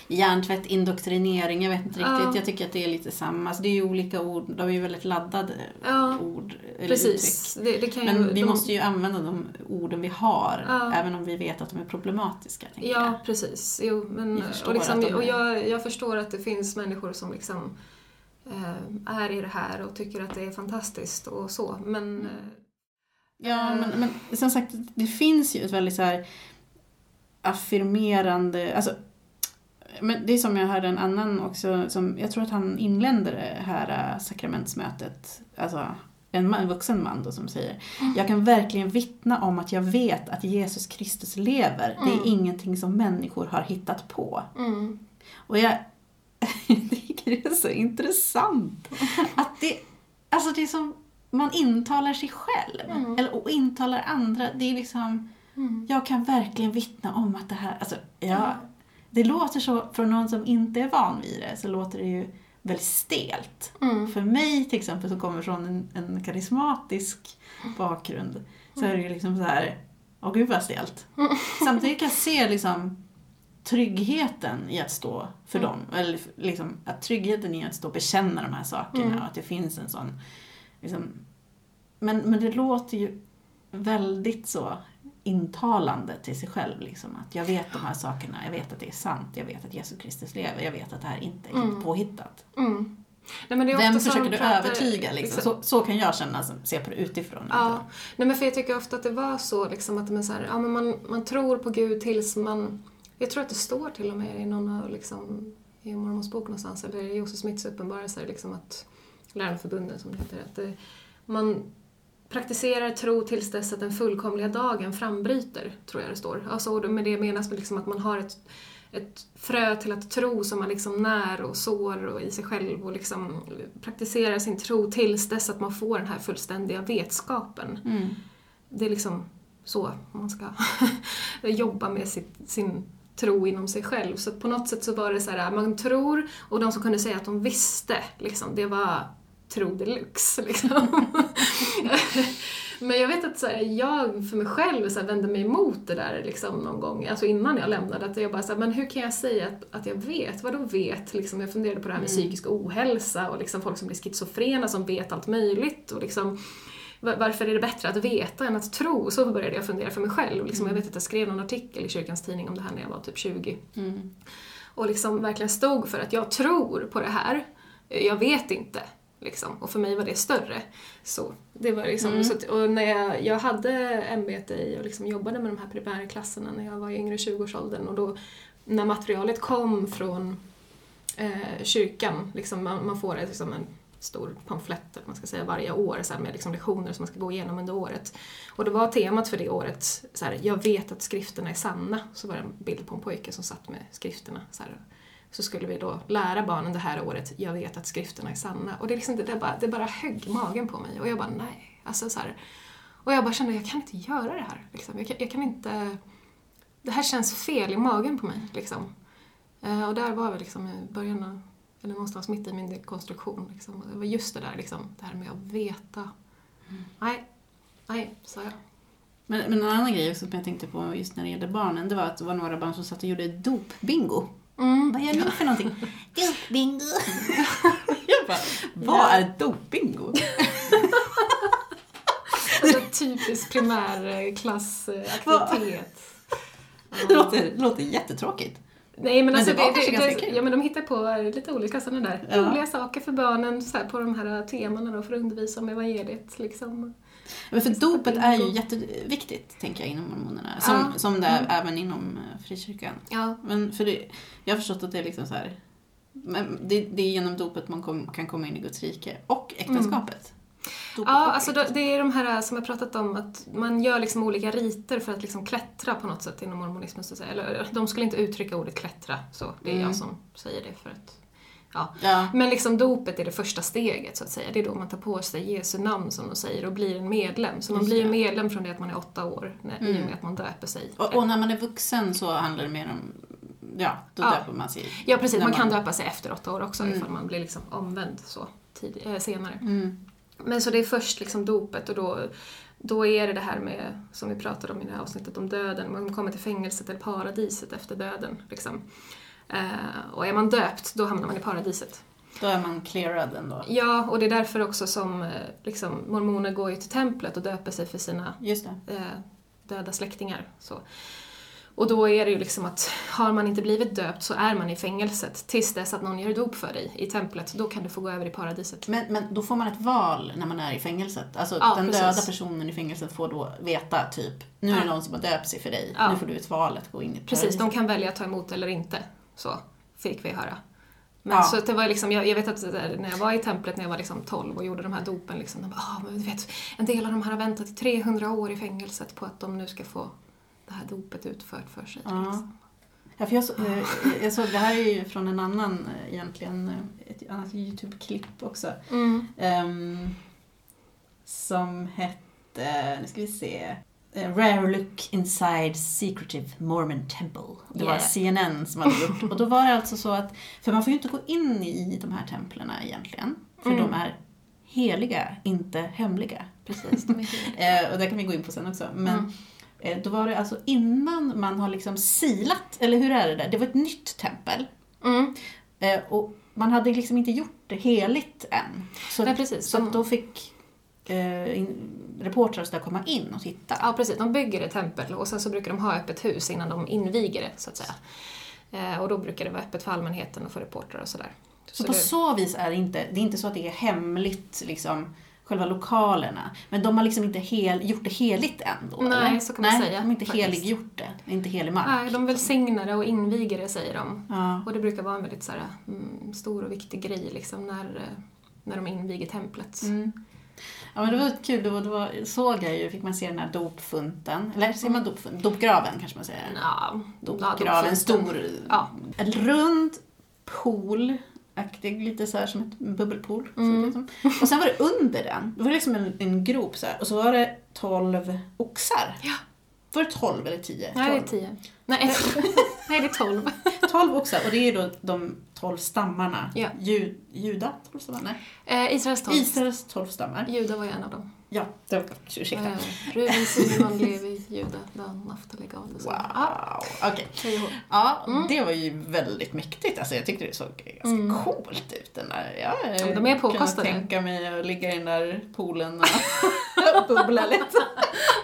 Hjärntvätt, indoktrinering, jag vet inte Ja. riktigt. Jag tycker att det är lite samma. Alltså, det är ju olika ord, de är ju väldigt laddade Ja, ord. Eller Precis. Det, det kan ju, Men vi de- måste ju använda de orden vi har, Ja. även om vi vet att de är problematiska. Ja, jag. precis. Jo, men, och liksom, är- och jag, jag förstår att det finns människor som liksom eh, är i det här och tycker att det är fantastiskt och så, men... eh, Ja, men, men som sagt, det finns ju ett väldigt så här affirmerande, alltså men det är som jag hörde en annan också, som, jag tror att han inledde det här äh, sakramentsmötet, alltså en, man, en vuxen man då som säger Jag kan verkligen vittna om att jag vet att Jesus Kristus lever. Det är Mm. ingenting som människor har hittat på. Mm, Och jag tycker det är så intressant att det, alltså det är som man intalar sig själv Mm. eller, och intalar andra. Det är liksom, mm. jag kan verkligen vittna om att det här, alltså, ja, Ja. Det låter så, från någon som inte är van vid det, så låter det ju väldigt stelt. Mm. För mig till exempel som kommer från en, en karismatisk bakgrund så är det ju liksom så här, åh gud vad stelt. Samtidigt kan jag se liksom tryggheten i att stå för dem. Eller liksom att tryggheten i att stå och bekänna de här sakerna och att det finns en sån liksom, men, men det låter ju väldigt så intalande till sig själv. Liksom, att jag vet de här sakerna, jag vet att det är sant, jag vet att Jesus Kristus lever, jag vet att det här inte är helt påhittat. Mm. Nej, men det är ofta Vem försöker du pratar- övertyga? Liksom? Så, så kan jag känna som ser på det utifrån. Ja, nej men för jag tycker ofta att det var så liksom att man, så här, ja, men man, man tror på Gud tills man... Jag tror att det står till och med i någon av liksom, i Mormons bok någonstans, eller i Josef Smiths uppenbarelser, liksom att Lärarförbunden som det heter, att det, man praktiserar tro tills dess att den fullkomliga dagen frambryter, tror jag det står. Alltså, och med det menas liksom att man har ett, ett frö till att tro som man liksom när och sår och i sig själv och liksom praktiserar sin tro tills dess att man får den här fullständiga vetskapen. Mm. Det är liksom så man ska jobba med sitt, sin tro inom sig själv. Så på något sätt så var det så här, man tror och de som kunde säga att de visste, liksom, det var tro deluxe. Liksom. Men jag vet att så här, jag för mig själv så här, vände mig emot det där liksom, någon gång, alltså innan jag lämnade. Att jag bara så här, men hur kan jag säga att, att jag vet? Vadå vet? Liksom, jag funderade på det här med psykisk ohälsa och liksom folk som blir schizofrena som vet allt möjligt. Och liksom, var- varför är det bättre att veta än att tro? Så började jag fundera för mig själv. Liksom, jag vet att jag skrev någon artikel i Kyrkans Tidning om det här när jag var typ 20 Mm. och liksom verkligen stod för att jag tror på det här. Jag vet inte. Liksom. Och för mig var det större. Så det var liksom, så att, och när jag, jag hade ämbete i och liksom jobbade med de här primärklasserna när jag var i yngre 20-årsåldern och då när materialet kom från eh, kyrkan, liksom, man, man får liksom en stor pamflett eller man ska säga, varje år så här, med liksom lektioner som man ska gå igenom under året. Och det var temat för det året, så här, jag vet att skrifterna är sanna. Så var det en bild på en pojke som satt med skrifterna. Så, här, så skulle vi då lära barnen det här året, jag vet att skrifterna är sanna. Och det, är liksom, det, bara, det bara högg magen på mig och jag bara nej. Alltså, så här, och jag bara kände, jag kan inte göra det här. Liksom. Jag, kan, jag kan inte... Det här känns fel i magen på mig. Liksom. Eh, och där var vi liksom i början av, eller någonstans mitt i min dekonstruktion. Liksom. Det var just det där, liksom, det här med att veta. Nej, nej, sa jag. Men, men en annan grej som jag tänkte på just när det gällde barnen, det var att det var några barn som satt och gjorde dop-bingo. Mm. Vad gör ni för någonting? Dop-bingo. jag bara, vad är dop-bingo? Alltså, typisk primärklassaktivitet. Det låter, det låter jättetråkigt. Nej men, alltså det var det, kanske det, ganska det, kul. ja, men de hittar på lite olika sådana där Ja. roliga saker för barnen så här, på de här temana då för att undervisa om evangeliet. Liksom. Men för dopet är ju jätteviktigt, tänker jag, inom mormonerna. Som, Ja. som det är även inom eh, frikyrkan. Ja. Men för det, jag har förstått att det är liksom så här. Det, det är genom dopet man kom, kan komma in i Guds rike. Och äktenskapet. Dopet Ja, alltså det är de här som jag pratat om, att man gör liksom olika riter för att liksom klättra på något sätt inom mormonismen. Så att säga. Eller, de skulle inte uttrycka ordet klättra, så det är Mm. jag som säger det för att Ja. Ja. Men liksom dopet är det första steget så att säga. Det är då man tar på sig Jesu namn som de säger och blir en medlem. Så man blir medlem från det att man är åtta år, när, i och Mm. med att man döper sig. Och, och när man är vuxen så handlar det mer om, ja, då Ja. döper man sig. ja precis, när man kan döpa sig efter åtta år också Mm. ifall man blir liksom omvänd så tid, eh, senare. Mm. Men så det är först liksom dopet och då, då är det det här med, som vi pratade om i det här avsnittet om döden, man kommer till fängelset eller paradiset efter döden. Liksom. Eh, och är man döpt, då hamnar man i paradiset. Då är man clearad ändå. Ja, och det är därför också som eh, liksom, mormoner går ju till templet och döper sig för sina eh, döda släktingar. Så. Och då är det ju liksom att har man inte blivit döpt så är man i fängelset tills dess att någon gör dop för dig i templet. Då kan du få gå över i paradiset. Men, men då får man ett val när man är i fängelset. Alltså Ja, den precis. döda personen i fängelset får då veta typ, nu är det Ja. någon som har döpt sig för dig. Ja. Nu får du ett val att gå in i Precis, de paradiset. kan välja att ta emot eller inte. Så fick vi höra. Men Ja. så det var liksom, jag, jag vet att där, när jag var i templet när jag var liksom 12 och gjorde de här dopen, liksom, de bara, ah, men du vet, en del av de här har väntat i 300 år i fängelset på att de nu ska få det här dopet utfört för sig. Ja. Liksom. Ja, för jag, så, eh, jag såg, det här är ju från en annan, eh, egentligen, eh, ett annat YouTube-klipp också. Mm. Ehm, som hette, nu ska vi se, Rare Look Inside Secretive Mormon Temple. Det var Yeah. CNN som hade gjort. Och då var det alltså så att, för man får ju inte gå in i de här templerna egentligen, för Mm. de är heliga, inte hemliga. Precis, de är heliga. Eh, och det kan vi gå in på sen också. Men Mm. eh, då var det alltså innan man har liksom silat, eller hur är det där? Det var ett nytt tempel. Mm. Eh, och man hade liksom inte gjort det heligt än. Så, Nej, precis. så då fick eh, reportrar så där komma in och titta. Ja, precis. De bygger ett tempel och sen så brukar de ha öppet hus innan de inviger det, så att säga. Eh, och då brukar det vara öppet för allmänheten och för reportrar och sådär. Så på det- så vis är det inte, det är inte så att det är hemligt, liksom, själva lokalerna. Men de har liksom inte hel, gjort det heligt än då, Nej, eller? så kan man Nej, säga, de har inte faktiskt. heliggjort det. Inte helig mark. Nej, de välsignar det och inviger det, säger de. Ja. Och det brukar vara en väldigt så här, mm, stor och viktig grej liksom, när, när de inviger templet. Mm. Ja men det var kul, det var, såg jag ju, fick man se den här dopfunten, eller säger man dopfunt? Dopgraven kanske man säger. Ja, Dopgraven, ja, stor, Ja. en rund pool, aktig, lite så här som ett bubbelpool. Mm. Och sen var det under den, det var liksom en, en grop så här, och så var det 12 oxar. Ja. Var det 12 eller 10? Nej, det är 12. tio. Nej, Nej det är tolv. 12 oxar, och det är då de 12 stammarna. Ja. Ju, juda, 12 stammar? Nej. Eh, Israels tolv. Israels 12 stammar. Juda var ju en av dem. Ja, det var, ursäkta. Eh, Ruben, Simon, Levi, Juda, Dan, Naftali, Gad och så. Wow, okej. hå. Ja, Mm. det var ju väldigt mäktigt. Alltså, jag tyckte det såg ganska Mm. coolt ut. Den där. Ja, jag Ja, de är påkostade. kan tänka mig att ligga i den där poolen och bubbla lite.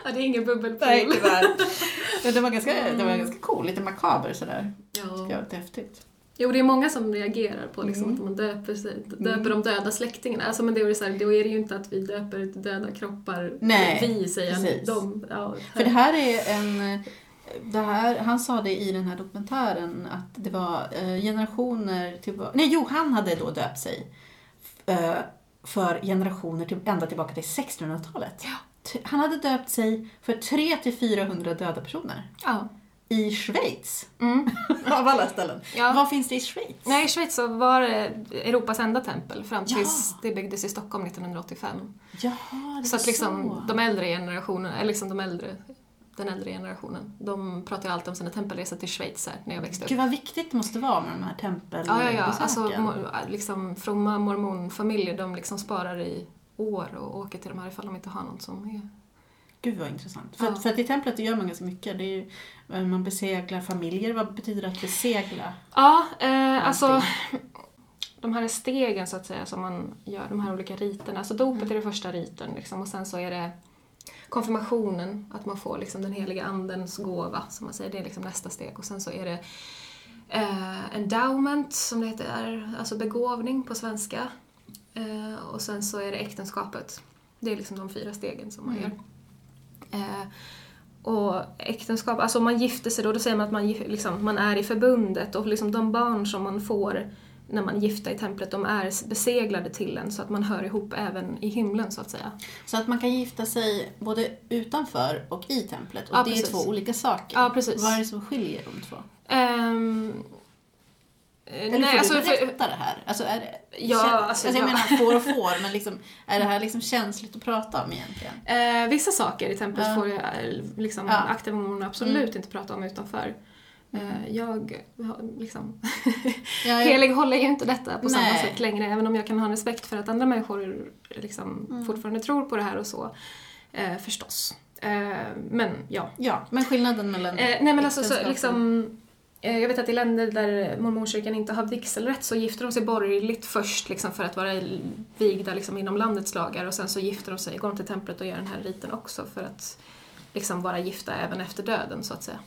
Ja, det är ingen bubbelpool. Nej, tyvärr. Men det var ganska, var ganska cool, lite makaber sådär. Ja. var lite häftigt. Jo, det är många som reagerar på liksom, Mm. att man döper, sig, döper de döda släktingarna. Alltså, men det är, så här, då är det ju inte att vi döper döda kroppar, Nej, vi säger precis. de. Ja, För det här är en... Det här, han sa det i den här dokumentären att det var eh, generationer tillbaka... Nej, jo, han hade då döpt sig eh, för generationer till, ända tillbaka till 1600-talet. T- Han hade döpt sig för 300-400 döda personer. ja. I Schweiz. Mm. Av alla ställen. Ja. Vad finns det i Schweiz? Nej, i Schweiz så var det Europas enda tempel fram Ja. tills det byggdes i Stockholm 1985. Jaha, det Så att liksom så. de äldre generationen, eller liksom de äldre, den äldre generationen, de pratar ju alltid om sina tempelresor till Schweiz här, när jag växte upp. Gud vad viktigt det måste vara med de här tempelbesöken. Ja, ja, ja. Alltså, liksom, fromma mormonfamiljer, de liksom sparar i år och åker till de här ifall de inte har någon som är... Gud vad intressant. För, Ja. att, för att i templet gör man ganska mycket. Det är ju, eh, man beseglar familjer. Vad betyder det att besegla? Ja, eh, alltså de här stegen så att säga som man gör, de här olika riterna. Alltså dopet är den första riten liksom, och sen så är det konfirmationen, att man får liksom den heliga andens gåva, som man säger, det är liksom nästa steg. Och sen så är det eh, endowment, som det heter, alltså begåvning på svenska. Eh, och sen så är det äktenskapet. Det är liksom de fyra stegen som man Mm. gör. Eh, och äktenskap, alltså om man gifter sig då, då säger man att man, liksom, man är i förbundet och liksom de barn som man får när man är gifta i templet, de är beseglade till en så att man hör ihop även i himlen så att säga. Så att man kan gifta sig både utanför och i templet. Och Ja, det precis. är två olika saker. Ja, precis. Vad är det som skiljer de två? Eh, Eller nej, får alltså, du för, berätta det här? Alltså, är det, Ja, kän- alltså, jag ja. menar får och får, men liksom, är det här liksom känsligt att prata om egentligen? eh, vissa saker i templet Ja. får jag, eh, liksom, Ja. aktiva mormoner absolut Mm. inte prata om utanför. Eh, jag har liksom Ja, jag- Helig håller ju inte detta på samma Nej. sätt längre, även om jag kan ha respekt för att andra människor liksom Mm. fortfarande tror på det här och så. Eh, förstås. Eh, men ja. Ja, men skillnaden mellan Eh, nej men alltså så, liksom, eh, jag vet att i länder där mormonkyrkan inte har vigselrätt så gifter de sig borgerligt först liksom, för att vara vigda liksom, inom landets lagar och sen så gifter de sig, går de till templet och gör den här riten också för att liksom, vara gifta även efter döden så att säga.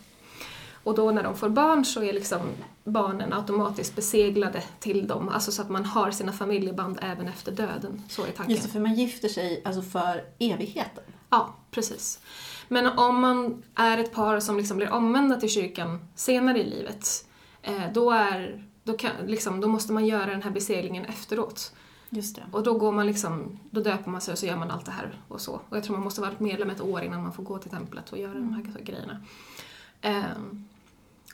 Och då när de får barn så är liksom barnen automatiskt beseglade till dem, alltså så att man har sina familjeband även efter döden. Så är tanken. Just det, för man gifter sig alltså för evigheten. Ja, precis. Men om man är ett par som liksom blir omvända till kyrkan senare i livet, eh, då, är, då, kan, liksom, då måste man göra den här beseglingen efteråt. Just det. Och då går man liksom, då döper man sig och så gör man allt det här och så. Och jag tror man måste vara medlem ett år innan man får gå till templet och göra de här grejerna. Ehm,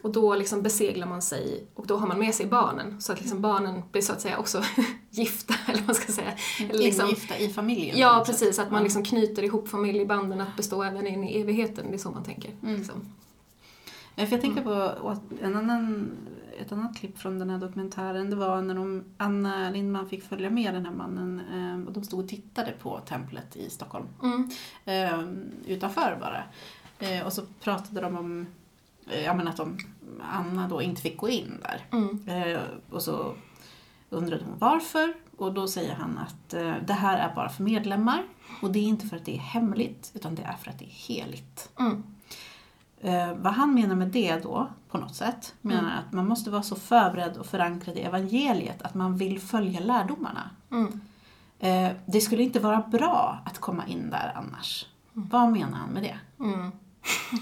och då liksom beseglar man sig och då har man med sig barnen. Så att liksom barnen blir så att säga också gifta, eller vad man ska säga. Eller liksom, Ingifta i familjen. Ja, på precis. Att man liksom knyter ihop familjebanden att bestå även in i evigheten. Det är så man tänker. Mm. Liksom. Ja, för jag tänker på att en annan, ett annat klipp från den här dokumentären. Det var när de, Anna Lindman fick följa med den här mannen eh, och de stod och tittade på templet i Stockholm. Mm. Eh, utanför bara. Eh, och så pratade de om ja, men att de, Anna då inte fick gå in där. Mm. Eh, och så undrade hon varför och då säger han att eh, det här är bara för medlemmar och det är inte för att det är hemligt utan det är för att det är heligt. Mm. Eh, vad han menar med det då, på något sätt, menar att man måste vara så förberedd och förankrad i evangeliet att man vill följa lärdomarna. Mm. Eh, det skulle inte vara bra att komma in där annars. Vad menar han med det?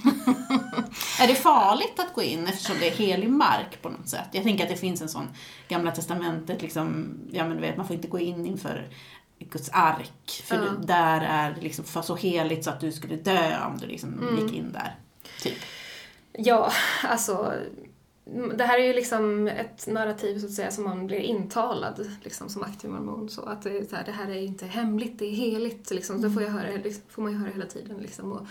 Mm. Är det farligt att gå in eftersom det är helig mark på något sätt? Jag tänker att det finns en sån Gamla Testamentet, liksom, ja men du vet, man får inte gå in inför Guds ark, för det- där är det liksom för så heligt så att du skulle dö om du liksom Mm. gick in där. Typ. Ja, alltså mm, det här är ju liksom ett narrativ så att säga som man blir intalad liksom, som aktiv mormon. Så att det, så här, det här är inte hemligt, det är heligt. Liksom. Det får, jag höra, liksom, får man ju höra hela tiden. Liksom. Och,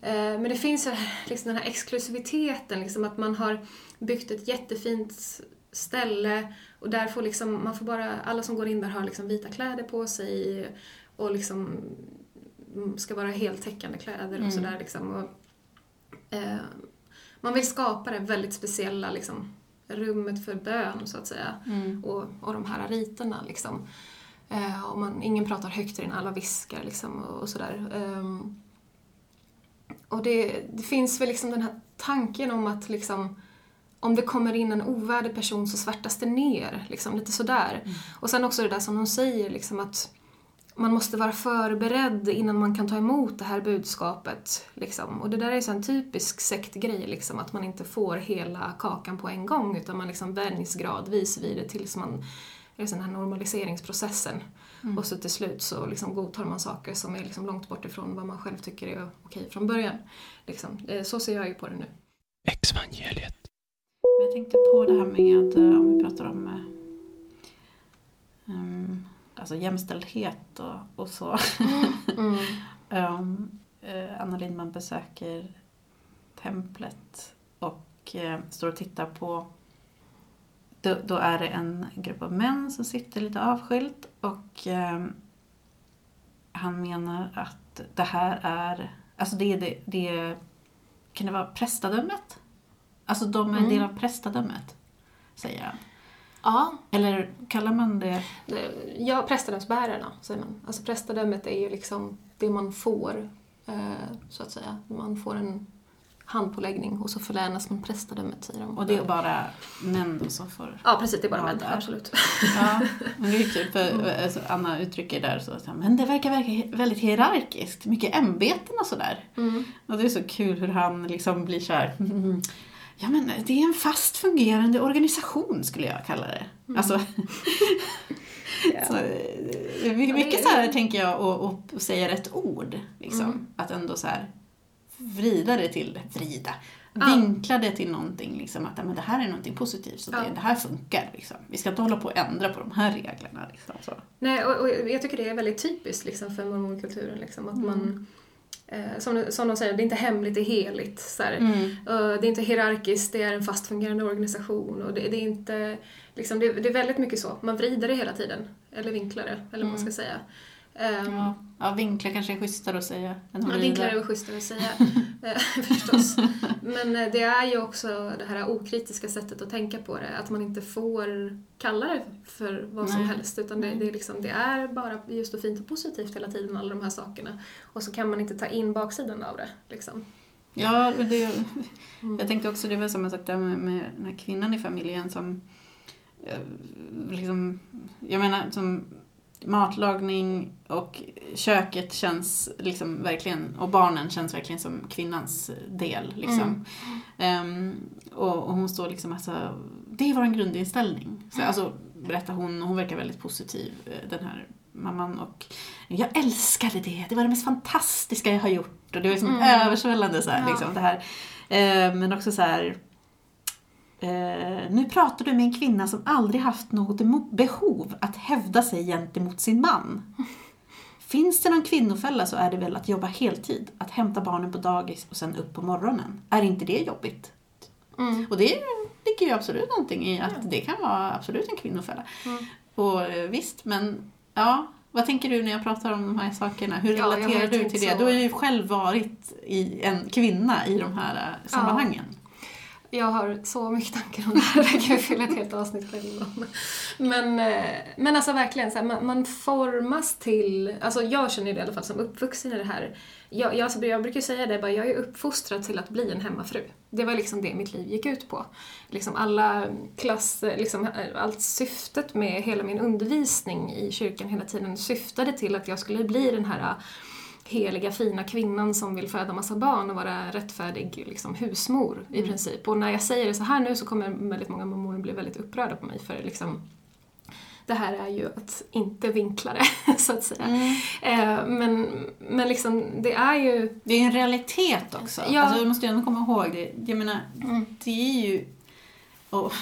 men det finns liksom, den här exklusiviteten, liksom, att man har byggt ett jättefint ställe och där får liksom, man får bara, alla som går in där har liksom vita kläder på sig och liksom mm, ska vara heltäckande kläder Mm. och sådär. Liksom. Och, eh, man vill skapa det väldigt speciella liksom, rummet för bön, så att säga. Mm. Och, och de här riterna, liksom. Eh, och man, ingen pratar högt innan alla viskar, liksom, och, och sådär. Ehm, och det, det finns väl liksom den här tanken om att liksom, om det kommer in en ovärdig person så svärtas det ner, liksom, lite sådär. Och sen också det där som de säger, liksom, att man måste vara förberedd innan man kan ta emot det här budskapet. Liksom. Och det där är så en typisk sektgrej, liksom, att man inte får hela kakan på en gång utan man liksom vänjs gradvis vid det tills man det är den här normaliseringsprocessen. Och så till slut så liksom godtar man saker som är liksom långt bort ifrån vad man själv tycker är okej från början. Liksom. Så ser jag ju på det nu. Exvangeliet. Jag tänkte på det här med, eh, om vi pratar om um, alltså jämställdhet och, och så. Mm. Um, Anna Lindman besöker templet och eh, står och tittar på då, då är det en grupp av män som sitter lite avskilt och ehm, han menar att det här är, alltså det är, det, det kan det vara prästadömet? Alltså de är en del av prästadömet, säger han. Ja, Eller kallar man det... Det- Ja, prästadömsbärarna säger man. Alltså prästadömet är ju liksom det man får, eh, så att säga. Man får en handpåläggning och så förlänas man prästadömet, säger de. Och det är bara män då som får... Ja, precis. Det är bara Ja, män, där. absolut. Ja, men det är kul för alltså, Anna uttrycker där så att men det verkar, verkar väldigt hierarkiskt, mycket ämbeten och sådär. Mm. Och det är så kul hur han liksom blir så här. "Mm, Ja men det är en fast fungerande organisation skulle jag kalla det. Alltså, så, eh, mycket, mycket så här tänker jag och säga rätt ord. Liksom. Mm. Att ändå så här vrida det till, vrida, vinkla det till någonting. Liksom, att men det här är någonting positivt, så det, Ja. det här funkar. Liksom. Vi ska inte hålla på och ändra på de här reglerna. Liksom, så. Nej, och, och jag tycker det är väldigt typiskt liksom, för mormonkulturen. Liksom, att man, eh, som, som de säger, det är inte hemligt, det är heligt. Så. Mm. Det är inte hierarkiskt, det är en fast fungerande organisation. Och det, det, är inte, liksom, det, det är väldigt mycket så. Man vrider det hela tiden. Eller vinklar det, eller vad man ska säga. Ehm, Ja. ja, vinkla kanske är schysstare att säga än Ja, vinklar är schysstare att säga, eh, förstås. Men eh, det är ju också det här okritiska sättet att tänka på det, att man inte får kalla det för vad som Nej. helst, utan det, det, är liksom, det är bara just och fint och positivt hela tiden, alla de här sakerna. Och så kan man inte ta in baksidan av det. Liksom. Ja, det, jag tänkte också, det var som jag sagt där med, med den här kvinnan i familjen som eh, liksom, jag menar som matlagning och köket känns liksom verkligen, och barnen känns verkligen som kvinnans del. Liksom. Ehm, och, och hon står liksom, alltså, det är vår grundinställning. Så, alltså, berättar hon, hon verkar väldigt positiv, eh, den här mamman. Och jag älskade det, det var det mest fantastiska jag har gjort. Och det var liksom översvällande så här, liksom, det här. Eh, men också så här, Eh, nu pratar du med en kvinna som aldrig haft något behov att hävda sig gentemot sin man. Finns det någon kvinnofälla så är det väl att jobba heltid, att hämta barnen på dagis och sen upp på morgonen. Är inte det jobbigt? Och det ligger ju absolut någonting i att det kan vara absolut en kvinnofälla. Mm. Och eh, visst, men ja. Vad tänker du när jag pratar om de här sakerna? Hur Ja, relaterar du till det? så. Du har ju själv varit i en kvinna i de här eh, sammanhangen. Jag har så mycket tankar om det här, jag kan fylla ett helt avsnitt själv om. Men, eh, men alltså verkligen, så här, man, man formas till, alltså jag känner det i alla fall som uppvuxen i det här. Jag, jag, alltså, jag brukar säga det, bara, jag är uppfostrad till att bli en hemmafru. Det var liksom det mitt liv gick ut på. Liksom alla klass, liksom, allt syftet med hela min undervisning i kyrkan hela tiden syftade till att jag skulle bli den här heliga fina kvinnan som vill föda massa barn och vara rättfärdig liksom, husmor i princip. Och när jag säger det så här nu så kommer väldigt många mormorer bli väldigt upprörda på mig för liksom, det här är ju att inte vinkla det, så att säga. Eh, men, men liksom, det är ju... Det är en realitet också. Ja. Alltså, du måste ju ändå komma ihåg det. Jag menar, det är ju och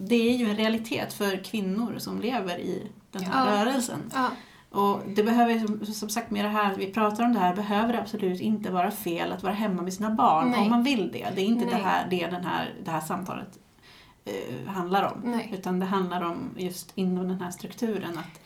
det är ju en realitet för kvinnor som lever i den här Ja. rörelsen. Ja, Och det behöver, som, sagt med det här, vi pratar om det här, behöver det absolut inte vara fel att vara hemma med sina barn Nej. om man vill det. Det är inte det Nej. här, det, den här, det här samtalet eh, handlar om. Nej. Utan det handlar om just inom den här strukturen att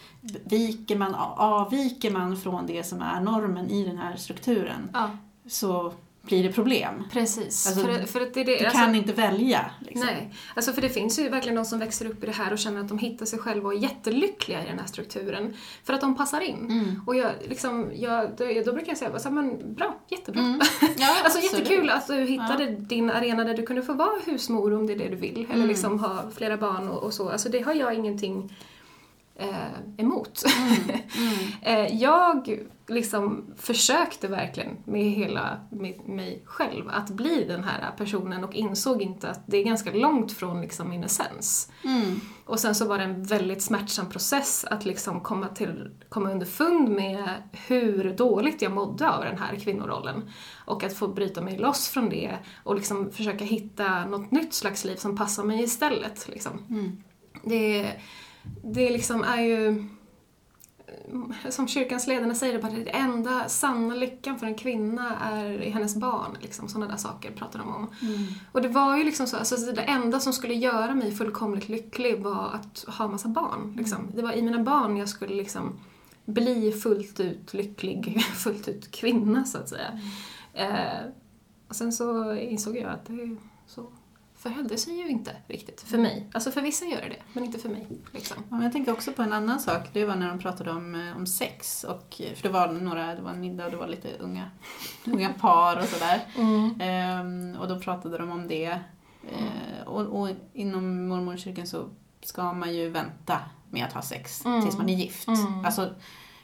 viker man, avviker man från det som är normen i den här strukturen ja så blir det problem. precis. Alltså, för, för det det, Du alltså- kan inte välja. Liksom. Nej, alltså för det finns ju verkligen de som växer upp i det här och känner att de hittar sig själva och är jättelyckliga i den här strukturen. För att de passar in. Mm. Och jag, liksom, jag, då, brukar jag säga så här, men bra, jättebra. Mm. Ja, alltså absolut. jättekul att du hittade din arena där du kunde få vara husmor om det är det du vill. Mm. Eller liksom ha flera barn och, och så. Alltså det har jag ingenting eh, emot. Mm. eh, jag liksom försökte verkligen med hela med mig själv att bli den här personen och insåg inte att det är ganska långt från liksom min essens. Mm. Och sen så var det en väldigt smärtsam process att liksom komma, till, komma underfund med hur dåligt jag mådde av den här kvinnorollen. Och att få bryta mig loss från det och liksom försöka hitta något nytt slags liv som passar mig istället. Liksom. Mm. Det, det liksom är ju som kyrkans ledare säger, bara det enda sanna lyckan för en kvinna är hennes barn. Liksom, sådana där saker pratar de om. Och det var ju liksom så, alltså det enda som skulle göra mig fullkomligt lycklig var att ha massa barn. Liksom. Det var i mina barn jag skulle liksom bli fullt ut lycklig, fullt ut kvinna så att säga. Eh, och sen så insåg jag att det så förhöll sig ju inte riktigt för mig. Alltså för vissa gör det det, men inte för mig. Liksom. Ja, jag tänker också på en annan sak. Det var när de pratade om, eh, om sex. Och, för det var några, det var en middag och det var lite unga, unga par och sådär. Ehm, och då pratade de om det. Ehm, och, och inom mormonkyrkan så ska man ju vänta med att ha sex tills man är gift. Alltså,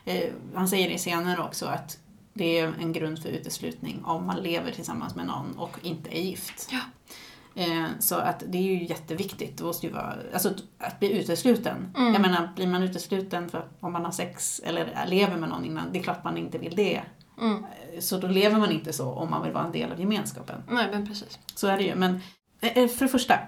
eh, han säger det senare också att det är en grund för uteslutning om man lever tillsammans med någon och inte är gift. Ja. Eh, Så att det är ju jätteviktigt. Det måste ju vara, alltså att bli utesluten. Jag menar, blir man utesluten för om man har sex eller lever med någon innan, det är klart man inte vill det. Mm. Eh, Så då lever man inte så om man vill vara en del av gemenskapen. Nej, men precis. Så är det ju. Men eh, för det första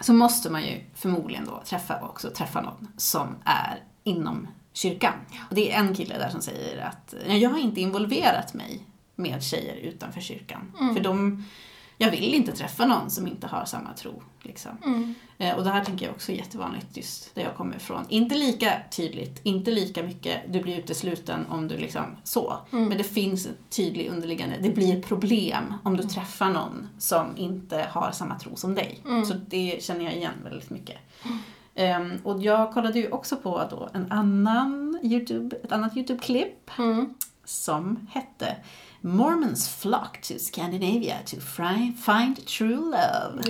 så måste man ju förmodligen då träffa också träffa någon som är inom kyrkan. Och det är en kille där som säger att "Nej, jag har inte involverat mig med tjejer utanför kyrkan. För de, jag vill inte träffa någon som inte har samma tro. Liksom. Eh, Och det här tänker jag också är jättevanligt just där jag kommer ifrån. Inte lika tydligt, inte lika mycket, du blir utesluten om du liksom så. Men det finns ett tydligt underliggande, det blir problem om du träffar någon som inte har samma tro som dig. Så det känner jag igen väldigt mycket. Ehm, och jag kollade ju också på då en annan YouTube, ett annat YouTube-klipp som hette Mormons flock to Scandinavia to find true love.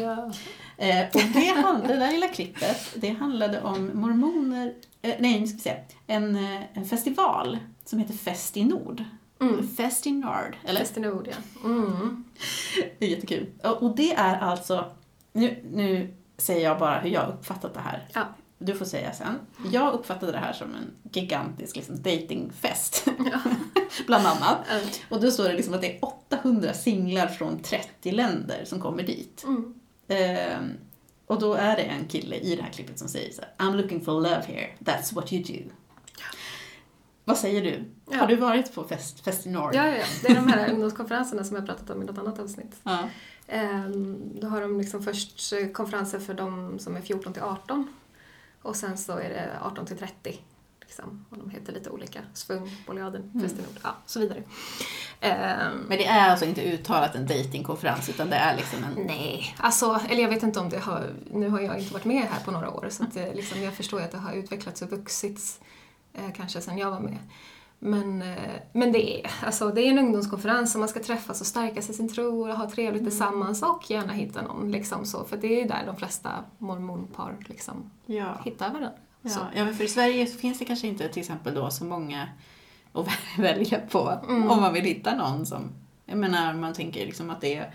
Eh, och det, handlade, det där lilla klippet, det handlade om mormoner, eh, nej nu ska vi se, en, eh, en festival som heter Fest i Nord. Eller Fest i Nord, eller? Fästen ord, ja. Mm. Det är jättekul. Och och det är alltså, nu, nu säger jag bara hur jag uppfattat det här. Ja. Du får säga sen. Jag uppfattade det här som en gigantisk liksom, datingfest. Bland annat. Mm. Och då står det liksom att det är 800 singlar från 30 länder som kommer dit. Mm. Ehm, och då är det en kille i det här klippet som säger så här, I'm looking for love here, that's what you do. Vad säger du? Ja. Har du varit på Fest, fest i Norr? Ja, ja, ja. Det är de här ungdomskonferenserna som jag pratat om i något annat avsnitt. Ja. Ehm, Då har de liksom först eh, konferenser för de som är 14 till 18 och sen så är det 18 till 30. Liksom, och de heter lite olika. Svung, Bolliaden, Festinord, ja, så vidare. Ehm, Men det är alltså inte uttalat en datingkonferens utan det är liksom en... Nej, alltså, eller jag vet inte om det har, nu har jag inte varit med här på några år så att, eh, liksom, jag förstår ju att det har utvecklats och vuxits eh, kanske sen jag var med. Men, eh, men det, är, alltså, det är en ungdomskonferens och man ska träffas och stärka sig sin tro och ha trevligt tillsammans och gärna hitta någon. Liksom, så, för det är där de flesta mormonpar liksom, Ja. hittar varandra. Ja, ja, för i Sverige finns det kanske inte till exempel då så många att välja på Mm. om man vill hitta någon som, jag menar man tänker liksom att det är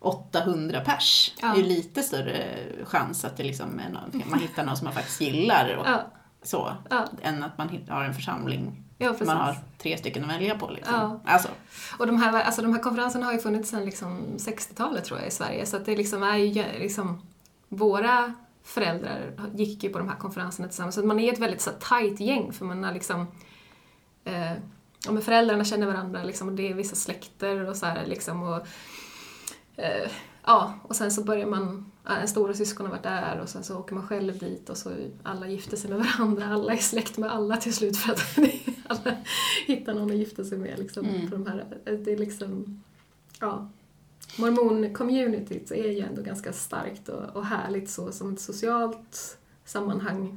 800 pers. Ja. Det är ju lite större chans att det liksom någon, man hittar någon som man faktiskt gillar och Ja, så, än att man har en församling ja, precis. man har tre stycken att välja på. Liksom. Ja. Alltså, Och de här, alltså de här konferenserna har ju funnits sedan liksom 60-talet tror jag i Sverige så att det liksom är ju liksom våra föräldrar gick ju på de här konferenserna tillsammans så man är ett väldigt så tajt gäng för man har liksom eh, ja, men föräldrarna känner varandra liksom, och det är vissa släkter och så här liksom och eh, ja, och sen så börjar man, stora syskon har varit där och sen så åker man själv dit och så alla gifter sig med varandra, alla är släkt med alla till slut för att alla hittar någon att gifta sig med liksom. Mm. På de här, det är liksom, ja. Mormon-communityt är ju ändå ganska starkt och, och härligt så som ett socialt sammanhang.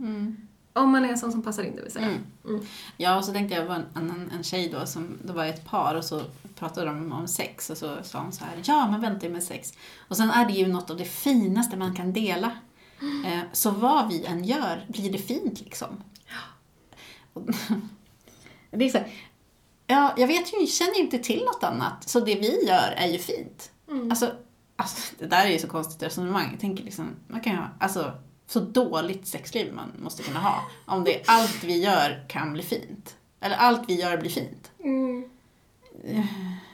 Om man är en sån som passar in det vill säga. Mm. Mm. Ja, och så tänkte jag, var en, annan, en tjej då som, det var ett par och så pratade de om sex och så sa hon så här, ja man väntar ju med sex. Och sen är det ju något av det finaste man kan dela. Eh, så vad vi än gör blir det fint liksom. Och, det är så här, ja, jag vet ju, känner ju inte till något annat, så det vi gör är ju fint. Mm. Alltså, alltså, det där är ju så konstigt resonemang. Jag tänker liksom, man kan ju ha, alltså, så dåligt sexliv man måste kunna ha. Om det är allt vi gör kan bli fint. Eller allt vi gör blir fint. Mm.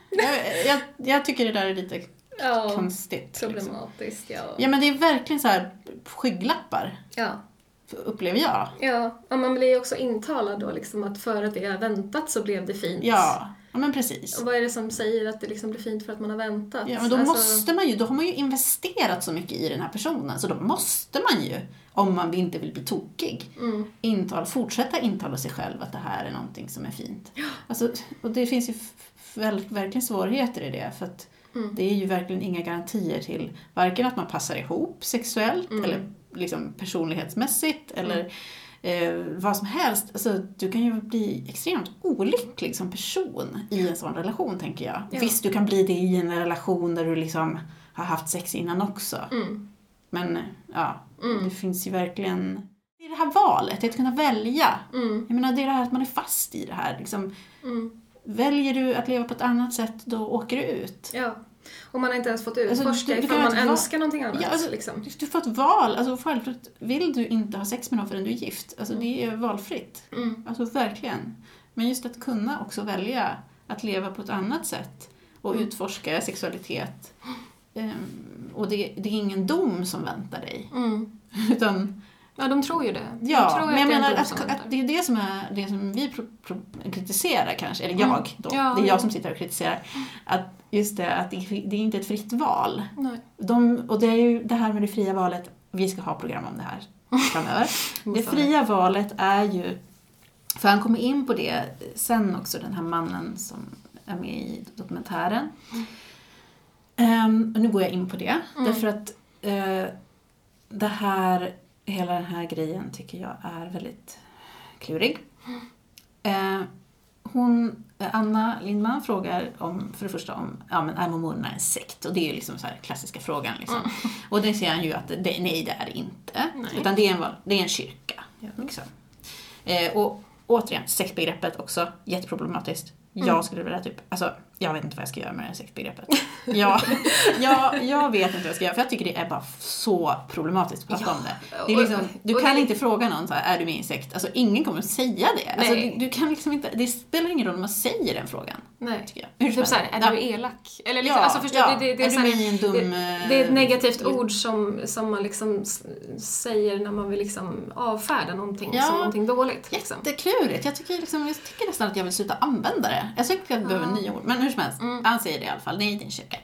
Jag, jag, jag tycker det där är lite Ja, konstigt. Liksom. problematiskt, ja. Ja men det är verkligen så här skygglappar, Ja. upplever jag. Ja, och man blir ju också intalad då liksom att för att vi har väntat så blev det fint. Ja, ja men precis. Och vad är det som säger att det liksom blir fint för att man har väntat? Ja, men då Alltså, måste man ju, då har man ju investerat så mycket i den här personen så då måste man ju, om man inte vill bli tokig, Mm. intal, fortsätta intala sig själv att det här är någonting som är fint. Alltså, och det finns ju verkligen svårigheter i det för att Mm. det är ju verkligen inga garantier till varken att man passar ihop sexuellt Mm. eller liksom personlighetsmässigt eller eh, vad som helst. Alltså, du kan ju bli extremt olycklig som person i en sån relation, tänker jag. Ja. Visst, du kan bli det i en relation där du liksom har haft sex innan också. Mm. Men ja, Mm. det finns ju verkligen... Det är det här valet, att kunna välja. Mm. Jag menar, det är det här att man är fast i det här. Liksom, Mm. väljer du att leva på ett annat sätt, då åker du ut. Ja. Och man har inte ens fått Alltså, utforska du- du ifall man önskar någonting annat. Ja, alltså, liksom. Du får ett val. Alltså, självklart, vill du inte ha sex med någon förrän du är gift, alltså, det är valfritt. Mm. Alltså verkligen. Men just att kunna också välja att leva på ett annat sätt och Mm. utforska sexualitet. Ehm, och det, det är ingen dom som väntar dig. Mm. Utan, Ja, de tror ju det. de ja, men jag menar att, att det är det som, är, det som vi pro, pro, kritiserar kanske, eller jag Mm. då, Ja, det är ja. jag som sitter och kritiserar. Att just det, att det, det är inte ett fritt val. Nej. De, och det är ju det här med det fria valet, vi ska ha program om det här framöver. det fria valet är ju, för han kommer in på det sen också, den här mannen som är med i dokumentären. Ehm, och nu går jag in på det, Mm. därför att eh, det här, hela den här grejen tycker jag är väldigt klurig. Eh, hon, Anna Lindman frågar om, för det första om, ja men är mormonerna en sekt? Och det är ju liksom så klassiska frågan liksom. Och det ser han ju att det, nej det är det inte. Nej. Utan det är en, det är en kyrka. Liksom. Eh, och återigen, sexbegreppet också jätteproblematiskt. Jag skulle vilja typ, alltså jag vet inte vad jag ska göra med det här sektbegreppet. Ja, jag, jag vet inte vad jag ska göra, för jag tycker det är bara så problematiskt att prata Ja, om det. det är liksom, du kan det- inte fråga någon så här, är du med i en sekt? Alltså ingen kommer att säga det. Alltså, du, du kan liksom inte, det spelar ingen roll om man säger den frågan. Nej. Tycker jag. Hur Typ såhär, är Ja. du elak? Eller liksom, Ja, alltså förstår ja. du? Det, det, Är är du med i en dum, det, det är ett eh, negativt ord som, som man liksom säger när man vill liksom avfärda någonting Ja. som någonting dåligt. Liksom. Jätteklurigt. Jag tycker, liksom, jag tycker nästan att jag vill sluta använda det. Jag tycker att vi behöver nya ord. Men hur som helst, Mm. han säger det i alla fall. Det är i din kyrka.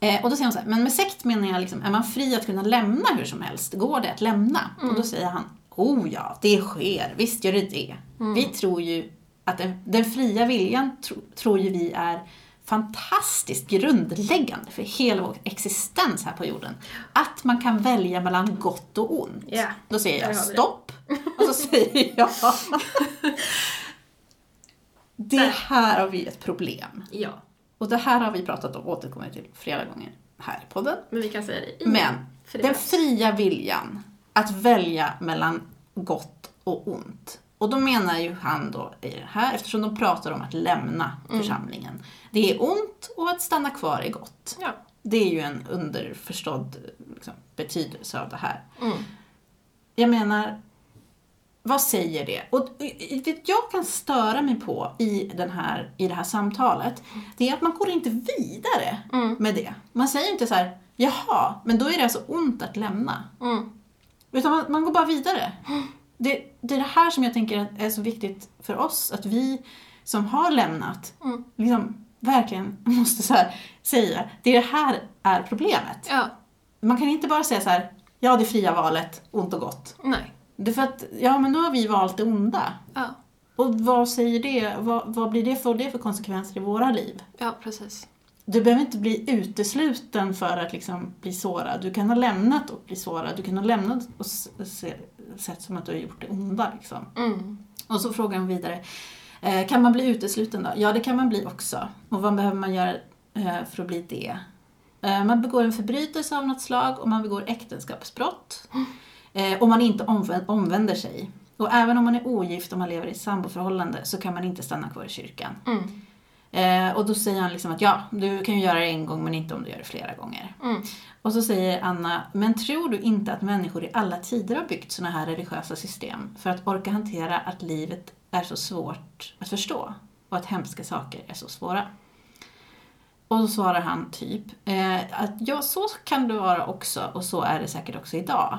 Eh, och då säger han så här, men med sekt menar jag liksom, är man fri att kunna lämna hur som helst? Går det att lämna? Och Mm. då säger han, oh ja, det sker. Visst gör det det. Mm. Vi tror ju att den, den fria viljan tro, tror ju vi är fantastiskt grundläggande för hela vår existens här på jorden. Att man kan välja mellan gott och ont. Ja, Då säger jag stopp. Och så säger jag Det här har vi ett problem. Ja, Och det här har vi pratat om och återkommit till flera gånger här i podden. men vi kan säga det igen. Men det den behövs. fria viljan att välja mellan gott och ont. Och då menar ju han då i det här, eftersom de pratar om att lämna Mm. församlingen. Det är ont och att stanna kvar är gott. Ja. Det är ju en underförstådd liksom, betydelse av det här. Mm. Jag menar, vad säger det? Och det jag kan störa mig på i, den här, i det här samtalet, det är att man går inte vidare Mm. med det. Man säger inte så här, jaha, men då är det alltså ont att lämna. Mm. Utan man, man går bara vidare. Det, det är det här som jag tänker är så viktigt för oss, att vi som har lämnat, Mm. liksom verkligen måste så här säga, det är det här är problemet. Ja, Man kan inte bara säga så här, ja det fria valet, ont och gott. nej. Det för att, ja men då har vi valt det onda. Ja, Och vad säger det, vad, vad blir det för, det för konsekvenser i våra liv? ja precis. Du behöver inte bli utesluten för att liksom bli sårad. Du kan ha lämnat och bli sårad. Du kan ha lämnat och se, sett som att du har gjort det onda. Liksom. Mm. Och så frågar han vidare. Eh, kan man bli utesluten då? Ja, det kan man bli också. Och vad behöver man göra eh, för att bli det? Eh, man begår en förbrytelse av något slag och man begår äktenskapsbrott. Eh, om man inte omvä- omvänder sig. Och även om man är ogift och man lever i ett samboförhållande så kan man inte stanna kvar i kyrkan. Mm. Eh, och då säger han liksom att ja, du kan ju göra det en gång men inte om du gör det flera gånger. Mm. Och så säger Anna, men tror du inte att människor i alla tider har byggt sådana här religiösa system för att orka hantera att livet är så svårt att förstå och att hemska saker är så svåra? Och då svarar han typ eh, att ja, så kan det vara också och så är det säkert också idag.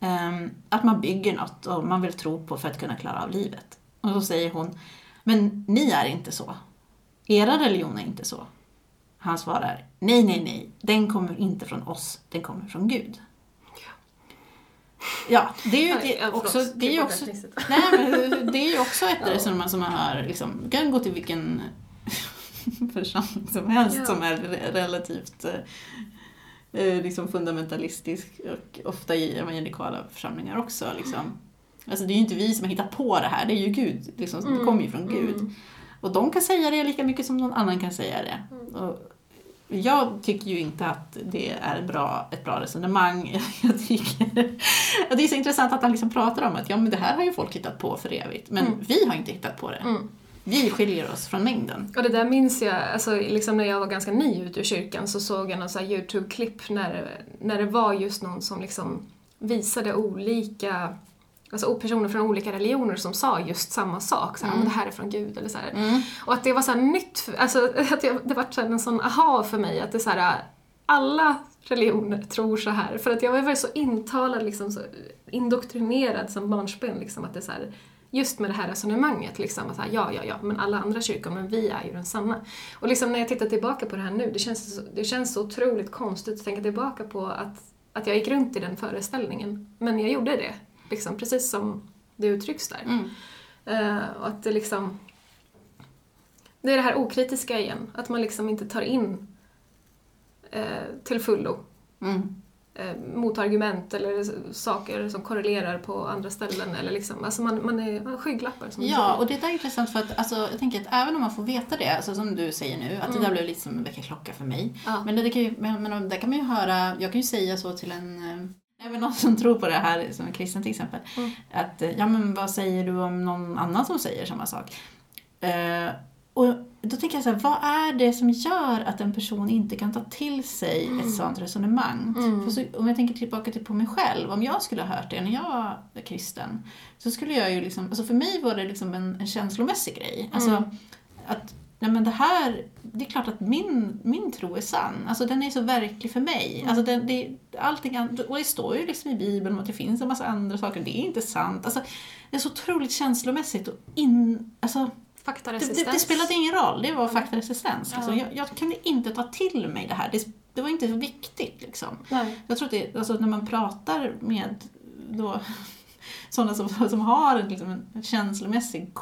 Ehm, att man bygger något och man vill tro på för att kunna klara av livet. Och då säger hon, men ni är inte så. Era religion är inte så. Han svarar, nej, nej, nej, den kommer inte från oss, den kommer från Gud. Ja, det är ju det, ja, också, det är ju Klipp också, nej, men det är ju också ett resonemang som man hör, liksom, kan gå till vilken församling som helst Ja. som är re- relativt eh, liksom fundamentalistisk och ofta i evangelikala församlingar också. Liksom. Alltså det är ju inte vi som har hittat på det här, det är ju Gud. Liksom, Det kommer ju från Gud. Mm. Och de kan säga det lika mycket som någon annan kan säga det. Och jag tycker ju inte att det är bra, ett bra resonemang. Jag tycker att det är så intressant att han liksom pratar om att ja, men det här har ju folk hittat på för evigt. Men Mm. vi har inte hittat på det. Mm. Vi skiljer oss från mängden. Och det där minns jag, alltså liksom när jag var ganska ny ute ur kyrkan så såg jag någon så här YouTube-klipp när, när det var just någon som liksom visade olika Alltså personer från olika religioner som sa just samma sak, så här, "Men det här är från Gud eller så här. Och att det var så här nytt, för- alltså att jag, det var en sån aha för mig att det så alla religioner tror så här. För att jag var väl så intalad, liksom, så indoktrinerad som barnsben liksom att det är så här, just med det här resonemanget liksom att här, ja, ja, ja, men alla andra kyrkor, men vi är ju den sanna. Och liksom när jag tittar tillbaka på det här nu, det känns det känns så otroligt konstigt att tänka tillbaka på att, att jag gick runt i den föreställningen. Men jag gjorde det, liksom, precis som det uttrycks där. Mm. Eh, och att det liksom... Det är det här okritiska igen, att man liksom inte tar in eh, till fullo Mm. Eh, motargument eller saker som korrelerar på andra ställen. Eller liksom, alltså man, man, är, man skygglappar. Som Ja, och det där är intressant för att alltså, jag tänker att även om man får veta det, alltså, som du säger nu, att det där blev lite som en väckarklocka för mig. Mm. Ja. Men det, det kan ju, men, där kan man ju höra, jag kan ju säga så till en eh, Även någon som tror på det här, som en kristen till exempel. Mm. Att, eh, ja men vad säger du om någon annan som säger samma sak? Och då tänker jag så här, vad är det som gör att en person inte kan ta till sig ett sånt resonemang? För så, om jag tänker tillbaka till på mig själv, om jag skulle ha hört det när jag var kristen, så skulle jag ju liksom, alltså för mig var det liksom en, en känslomässig grej. Alltså att, nej men det här, det är klart att min, min tro är sann. Alltså den är så verklig för mig. Alltså den, det, allting, och det står ju liksom i Bibeln att det finns en massa andra saker, det är inte sant. Alltså, det är så otroligt känslomässigt och in, alltså, Faktaresistens. det, det spelade ingen roll, det var faktaresistens. Liksom. Jag, jag kunde inte ta till mig det här, det, det var inte så viktigt. Liksom. Nej. Jag tror att det, alltså, när man pratar med då, sådana som, som har en, liksom, en känslomässig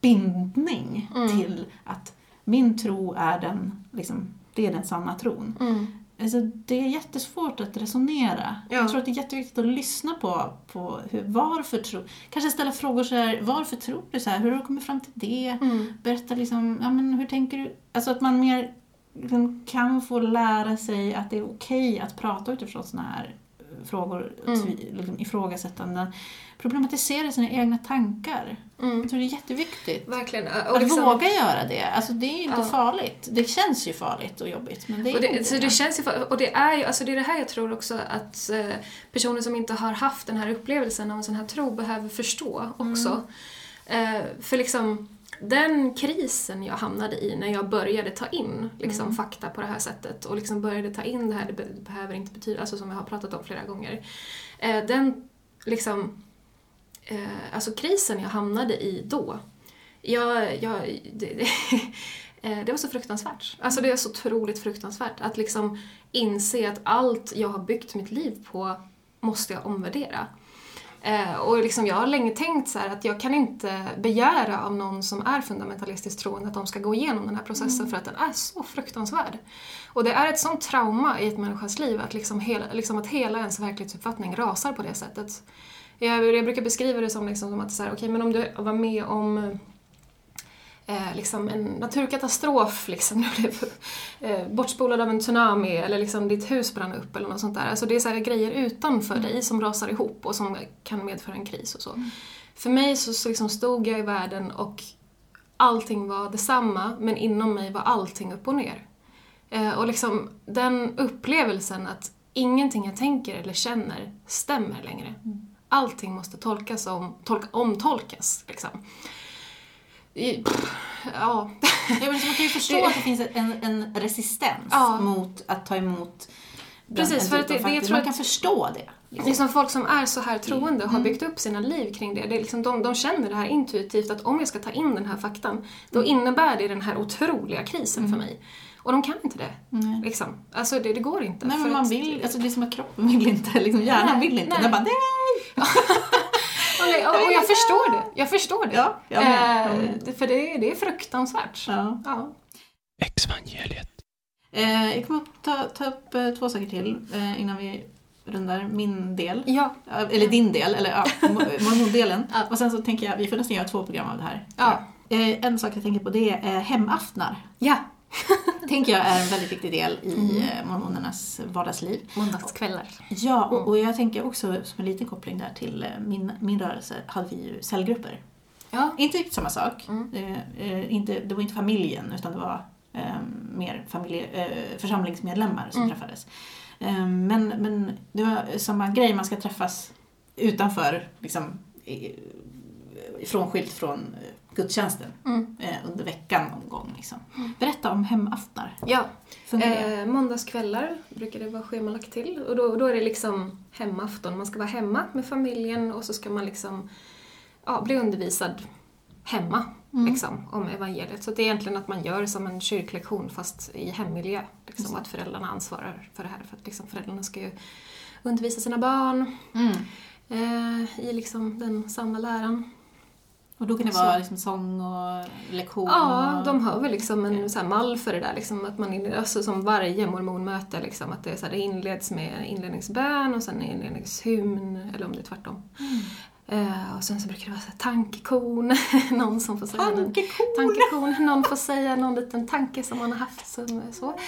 bindning till att min tro är den, liksom, det är den sanna tron. Mm. Alltså, det är jättesvårt att resonera. Ja. Jag tror att det är jätteviktigt att lyssna på, på hur, varför tror Kanske ställa frågor så här, varför tror du så här? Hur har du kommit fram till det? Mm. Berätta liksom, ja men hur tänker du? Alltså att man mer liksom, kan få lära sig att det är okej att prata utifrån sådana här frågor, Mm. liksom, ifrågasättanden. Problematisera sina egna tankar. Mm. Jag tror det är jätteviktigt. Verkligen. Att Och liksom, våga göra det. Alltså det är inte Ja. farligt. Det känns ju farligt och jobbigt, men det är Och det, så det känns ju, för- och det är ju, alltså det är det här jag tror också att eh, personer som inte har haft den här upplevelsen av en sån här tro behöver förstå också. Eh, för liksom, den krisen jag hamnade i när jag började ta in liksom, fakta på det här sättet och liksom började ta in det här, det be- det behöver inte betyda, alltså som jag har pratat om flera gånger. Eh, den liksom, eh, alltså krisen jag hamnade i då, jag, jag, det, det, eh, det var så fruktansvärt. Alltså det är så otroligt fruktansvärt att liksom inse att allt jag har byggt mitt liv på måste jag omvärdera. Eh, och liksom jag har länge tänkt så att jag kan inte begära av någon som är fundamentalistiskt troende att de ska gå igenom den här processen för att den är så fruktansvärd. Och det är ett sånt trauma i ett människas liv att, liksom hela, liksom att hela ens verklighetsuppfattning rasar på det sättet. Jag, jag brukar beskriva det som, liksom, som att så här, okay, men om du var med om eh, liksom en naturkatastrof, liksom, du blev eh, bortspolad av en tsunami eller liksom ditt hus brann upp eller något sånt där. Alltså det är så grejer utanför dig som rasar ihop och som kan medföra en kris och så. För mig så, så liksom stod jag i världen och allting var detsamma men inom mig var allting upp och ner. Eh, och liksom den upplevelsen att ingenting jag tänker eller känner stämmer längre. Allting måste tolkas om, tolka, omtolkas. Liksom. Ja. Ja, men så man kan ju förstå att det finns en, en resistens Ja. mot att ta emot Precis, för att det- det- jag tror Man kan att- förstå det. liksom. Liksom folk som är så här troende har byggt upp sina liv kring det. det är liksom de, de känner det här intuitivt att om jag ska ta in den här faktan, då innebär det den här otroliga krisen för mig. Och de kan inte det. Liksom. Alltså det, det går inte. Nej, men man att- vill, alltså det är som att kroppen vill inte, liksom hjärnan Nej, vill inte. nej. Den bara nej! Och, och, och jag förstår det. Jag förstår det. Ja, jag med. Jag Eh, med. för det, är- det är fruktansvärt. Ja. Ja. Exvangeliet. Eh, jag kommer att ta, ta upp eh, två saker till eh, innan vi rundar min del. Ja. Ja, Eller din del, eller ja, mor- mormondelen. Ja. Och sen så tänker jag, vi får nästan göra två program av det här. Ja. Eh, en sak jag tänker på det är hemaftnar. Ja. tänker jag är en väldigt viktig del i eh, mormonernas vardagsliv. Måndagskvällar. Ja, och, och jag tänker också som en liten koppling där till eh, min, min rörelse hade vi ju cellgrupper. Ja. Inte riktigt samma sak. Eh, eh, inte, det var inte familjen utan det var eh, mer familje, eh, församlingsmedlemmar som träffades. Eh, men, men det var samma grej, man ska träffas utanför, liksom, frånskilt från gudstjänsten Mm. eh, under veckan någon gång. Liksom. Berätta om hemaftnar. Ja. Eh, måndagskvällar brukar det vara schemalagt till. Och då, då är det liksom hemafton. Man ska vara hemma med familjen och så ska man liksom ja, bli undervisad hemma liksom, om evangeliet. Så det är egentligen att man gör som en kyrklektion fast i hemmiljö. Liksom, och att föräldrarna ansvarar för det här. För att liksom, föräldrarna ska ju undervisa sina barn Mm. eh, i liksom den sanna läran. Och då kan det Så- vara liksom sång och lektion? Ja, och... de har väl liksom en så här mall för det där. Liksom, att man, in- alltså som varje mormonmöte, liksom, att det, så här, det inleds med inledningsbön och sen inledningshymn, eller om det är tvärtom. Eh, och sen så brukar det vara så här, tankekon, någon som får säga Tankekon! någon, tankekon, någon får säga någon liten tanke som man har haft. Som, så.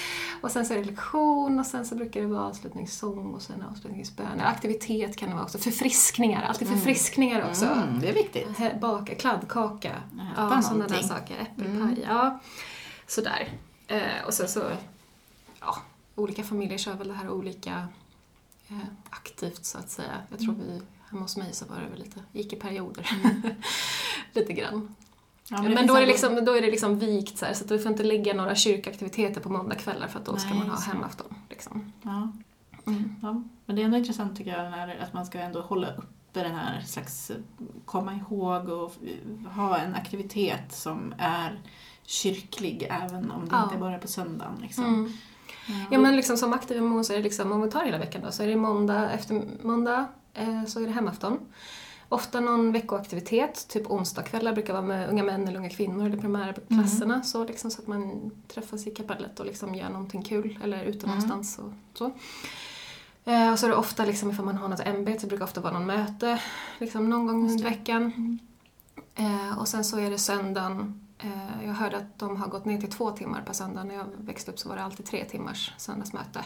Och sen så är det lektion och sen så brukar det vara avslutningssång och sen avslutningsbön. Aktivitet kan det vara också, förfriskningar, alltid förfriskningar också. Mm, det är viktigt. Baka kladdkaka, ja, sådana där saker. Äppelpaj, ja. Sådär. Eh, och sen så, ja, olika familjer kör väl det här olika eh, aktivt så att säga. Jag tror vi, hemma hos mig så var det väl lite, gick i perioder. lite grann. Ja, Men, finns då, är det liksom, då är det liksom vikt så här, så att du får inte lägga några kyrkaktiviteter på måndagskvällar för att då ska Nej, man ha hemafton. Liksom. Ja. Mm. Ja, men det är ändå intressant tycker jag när, att man ska ändå hålla uppe den här slags, eh, komma ihåg och eh, ha en aktivitet som är kyrklig även om det Ja. inte bara är på söndagen. Liksom. Mm. Ja men liksom som aktiv immun så är det liksom, om vi tar hela veckan då, så är det måndag efter måndag så är det hemafton. Ofta någon veckoaktivitet, typ onsdagskvällar brukar vara med unga män eller unga kvinnor eller primärklasserna så, liksom, så att man träffas i kapellet och liksom gör någonting kul eller ute någonstans och så. Eh, och så är det ofta liksom ifall man har något ämbete så brukar det ofta vara någon möte liksom någon gång under veckan. Eh, och sen så är det söndagen. Eh, jag hörde att de har gått ner till två timmar per söndag. När jag växte upp så var det alltid tre timmars söndagsmöte.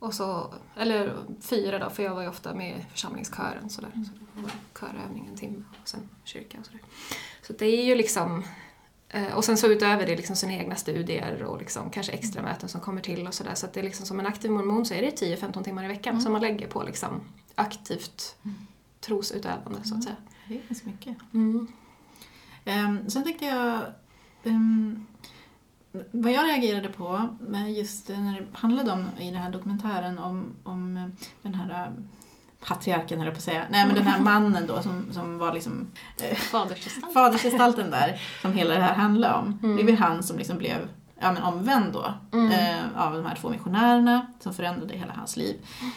Och så, eller fyra då, för jag var ju ofta med i församlingskören. Sådär. Så det var körövning en timme och sen kyrka och sådär. Så det är ju liksom eh, och sen så utöver det liksom sina egna studier och liksom kanske extra möten som kommer till och sådär. Så att det är liksom som en aktiv mormon så är det 10-15 timmar i veckan som man lägger på liksom aktivt trosutövande så att säga. Det är ganska mycket. Mm. Ehm, sen tänkte jag, ehm, vad jag reagerade på just när det handlade om i den här dokumentären om, om den här eh, patriarken höll jag på att säga, nej men den här mannen då som, som var liksom eh, Fadersgestalt. fadersgestalten där som hela det här handlar om. Mm. Det väl han som liksom blev ja, men omvänd då eh, av de här två missionärerna som förändrade hela hans liv.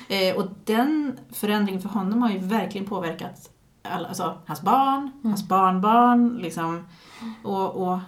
Eh, och den förändringen för honom har ju verkligen påverkat alla, alltså, hans barn, hans barnbarn liksom, och, och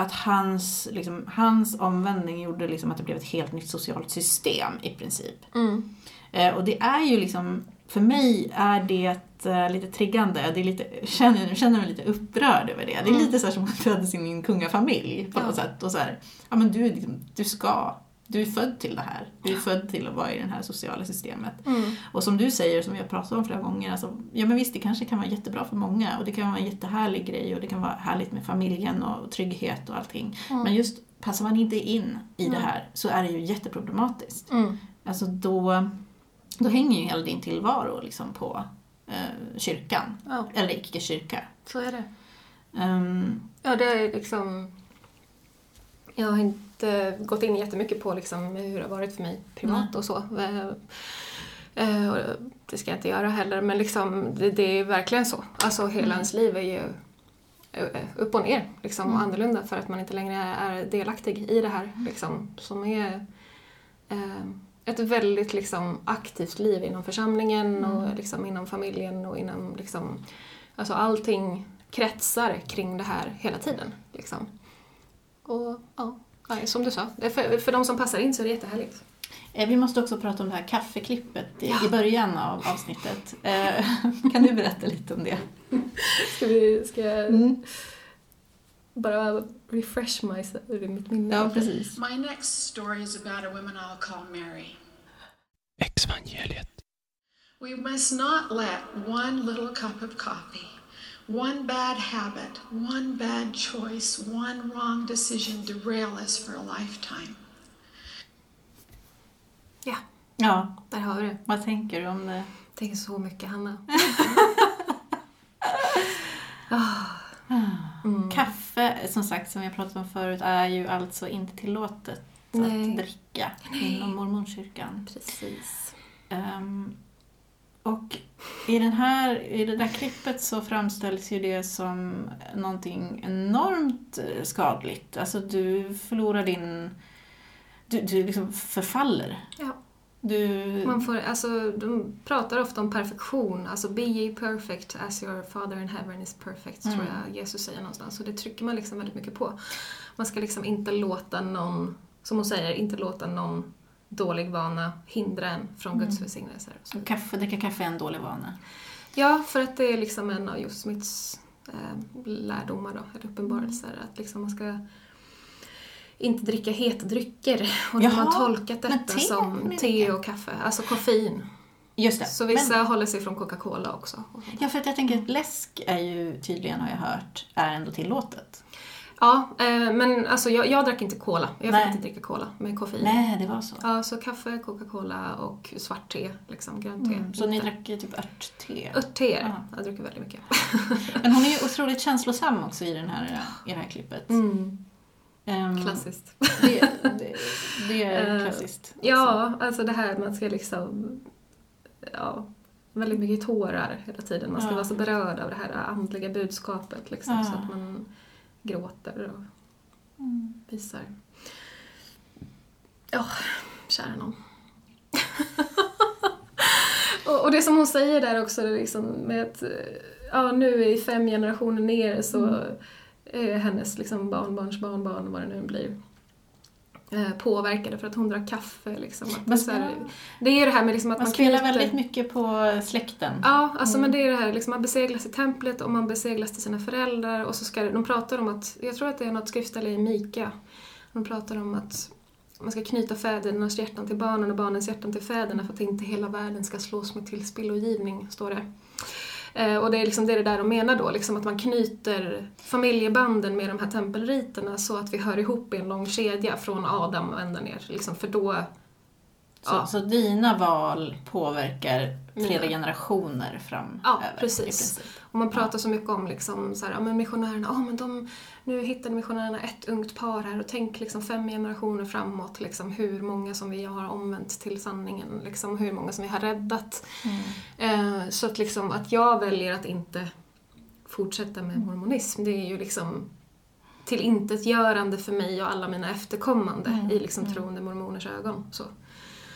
att hans, liksom, hans omvändning gjorde liksom att det blev ett helt nytt socialt system i princip. Mm. Eh, och det är ju liksom, för mig är det eh, lite triggande. Det är lite, känner, jag känner mig lite upprörd över det. Det är lite så som att födas in i en kungafamilj på något Ja. sätt. Och så här, ja men du, liksom, du ska, du är född till det här. Du är född till att vara i det här sociala systemet. Mm. Och som du säger, som vi har pratat om flera gånger, alltså, ja men visst det kanske kan vara jättebra för många och det kan vara en jättehärlig grej och det kan vara härligt med familjen och trygghet och allting. Men just passar man inte in i det här så är det ju jätteproblematiskt. Mm. Alltså då, då hänger ju hela din tillvaro liksom på eh, kyrkan, Ja, eller icke-kyrka. så är det. Ehm, Ja, det är liksom... Jag har inte gått in jättemycket på liksom hur det har varit för mig privat Nej. och så. Eh, eh, och Det ska jag inte göra heller, men liksom, det, det är verkligen så. Alltså hela ens liv är ju eh, upp och ner liksom, och annorlunda för att man inte längre är delaktig i det här liksom, som är eh, ett väldigt liksom, aktivt liv inom församlingen och liksom, inom familjen och inom liksom, alltså allting kretsar kring det här hela tiden. Liksom. Och ja, nej, som du sa, för, för de som passar in så är det jättehärligt. eh, vi måste också prata om det här kaffeklippet i, i början av avsnittet. Eh, kan du berätta lite om det? Ska vi, ska jag Mm. bara refresh myself, mitt minne? Ja, precis. My next story is about a woman I'll call Mary. Exvangeliet. We must not let one little cup of coffee, one bad habit, one bad choice, one wrong decision derail us for a lifetime. Ja, Ja, där har vi det. vad tänker du om det? Tänker så mycket, Hanna. Kaffe, som sagt, som jag pratat om förut, är ju alltså inte tillåtet Nej. att dricka inom mormonkyrkan. Precis. Ehm, och i, den här, i det där klippet så framställs ju det som någonting enormt eh, skadligt. Alltså du förlorar din... Du, du liksom förfaller. Ja. Du... Man får, alltså, de pratar ofta om perfektion, alltså be ye perfect as your father in heaven is perfect, tror jag Jesus säger någonstans. Och det trycker man liksom väldigt mycket på. Man ska liksom inte låta någon, som hon säger, inte låta någon dålig vana hindra en från Guds välsignelser. och så Kaffe, dricka kaffe är en dålig vana. Ja, för att det är liksom en av just Smiths eh, lärdomar då, eller uppenbarelser. Att liksom man ska inte dricka heta drycker. Och de Jaha, har tolkat detta te som te och kaffe, alltså koffein. Just det. Så vissa Men, håller sig från Coca-Cola också. ja, för att jag tänker att läsk är ju tydligen, har jag hört, är ändå tillåtet. Ja, eh, men alltså jag, jag drack inte cola. Jag Nej. fick inte dricka cola med koffein. Nej, det var så. Ja, så kaffe, Coca-Cola och svart te, liksom grönt te. Mm, så ni drack typ örtte? Örtteer. Ja. Jag dricker väldigt mycket. Men hon är ju otroligt känslosam också i, den här, i det här klippet. Mm, Ehm, klassiskt. Det, det, det är Eh, klassiskt. Ja, alltså det här man ska liksom... Ja, väldigt mycket tårar hela tiden. Man ska Ja. vara så berörd av det här andliga budskapet liksom, Ja. så att man gråter och Mm. visar. Ja, kära någon. och, och det som hon säger där också, liksom med att eh, ja, nu i fem generationer ner så Mm. är hennes liksom barnbarns barnbarn, vad det nu blir, påverkade för att hon drar kaffe. Liksom. Det, Man så här, spelar- det är det här med liksom att Man man, spelar knyter- väldigt mycket på släkten. Ja, alltså Mm. men det är det här, liksom, man beseglas i templet och man beseglas till sina föräldrar och så ska de pratar om att, jag tror att det är något skriftställe i Mika, de pratar om att man ska knyta fädernas hjärtan till barnen och barnens hjärtan till fäderna för att inte hela världen ska slås med tillspillogivning, står det. Eh, och det är, liksom, det är det där de menar då, liksom att man knyter familjebanden med de här tempelriterna så att vi hör ihop i en lång kedja från Adam och ända ner. Liksom, för då... Så, Ja. så dina val påverkar flera generationer fram Ja, precis. Och man pratar så mycket om liksom, så här, ja, men missionärerna, ja, men de, nu hittade missionärerna ett ungt par här och tänk liksom, fem generationer framåt liksom, hur många som vi har omvänt till sanningen, liksom, hur många som vi har räddat. Eh, så att, liksom, att jag väljer att inte fortsätta med mormonism, det är ju liksom till intetgörande för mig och alla mina efterkommande Mm. i liksom, troende mormoners ögon. Så.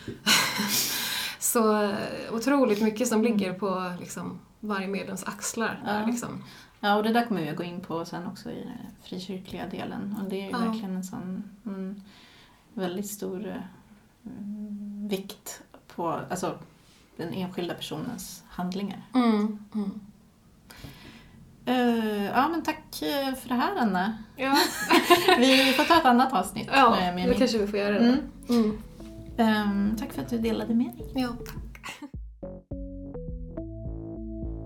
Så eh, otroligt mycket som ligger på liksom, varje medlems axlar. Där, Ja. liksom. Ja, och det där kommer vi att gå in på sen också i den frikyrkliga delen. Och det är ju Ja. verkligen en sån mm, väldigt stor eh, mm, vikt på alltså, den enskilda personens handlingar. Mm. Mm. Eh, ja, men tack för det här, Anna. Ja, Vi får ta ett annat avsnitt ja med, det min. kanske vi får göra. Mm. Då. Mm. Ehm, tack för att du delade med dig. Ja.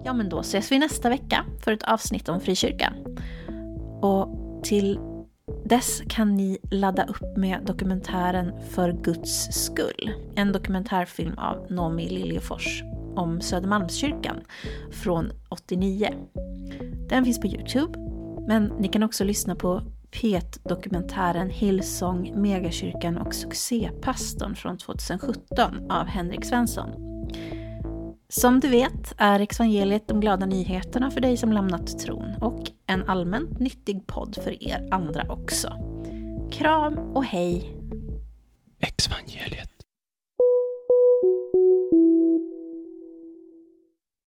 Ja, men då ses vi nästa vecka för ett avsnitt om frikyrkan. Och till dess kan ni ladda upp med dokumentären För Guds skull. En dokumentärfilm av Nomi Liljefors om Södermalmskyrkan från 89. Den finns på Youtube, men ni kan också lyssna på PET-dokumentären Hillsong, Megakyrkan och Succépastorn från 2017 av Henrik Svensson. Som du vet är evangeliet de glada nyheterna för dig som lämnat tron och en allmänt nyttig podd för er andra också. Kram och hej! Exvangeliet.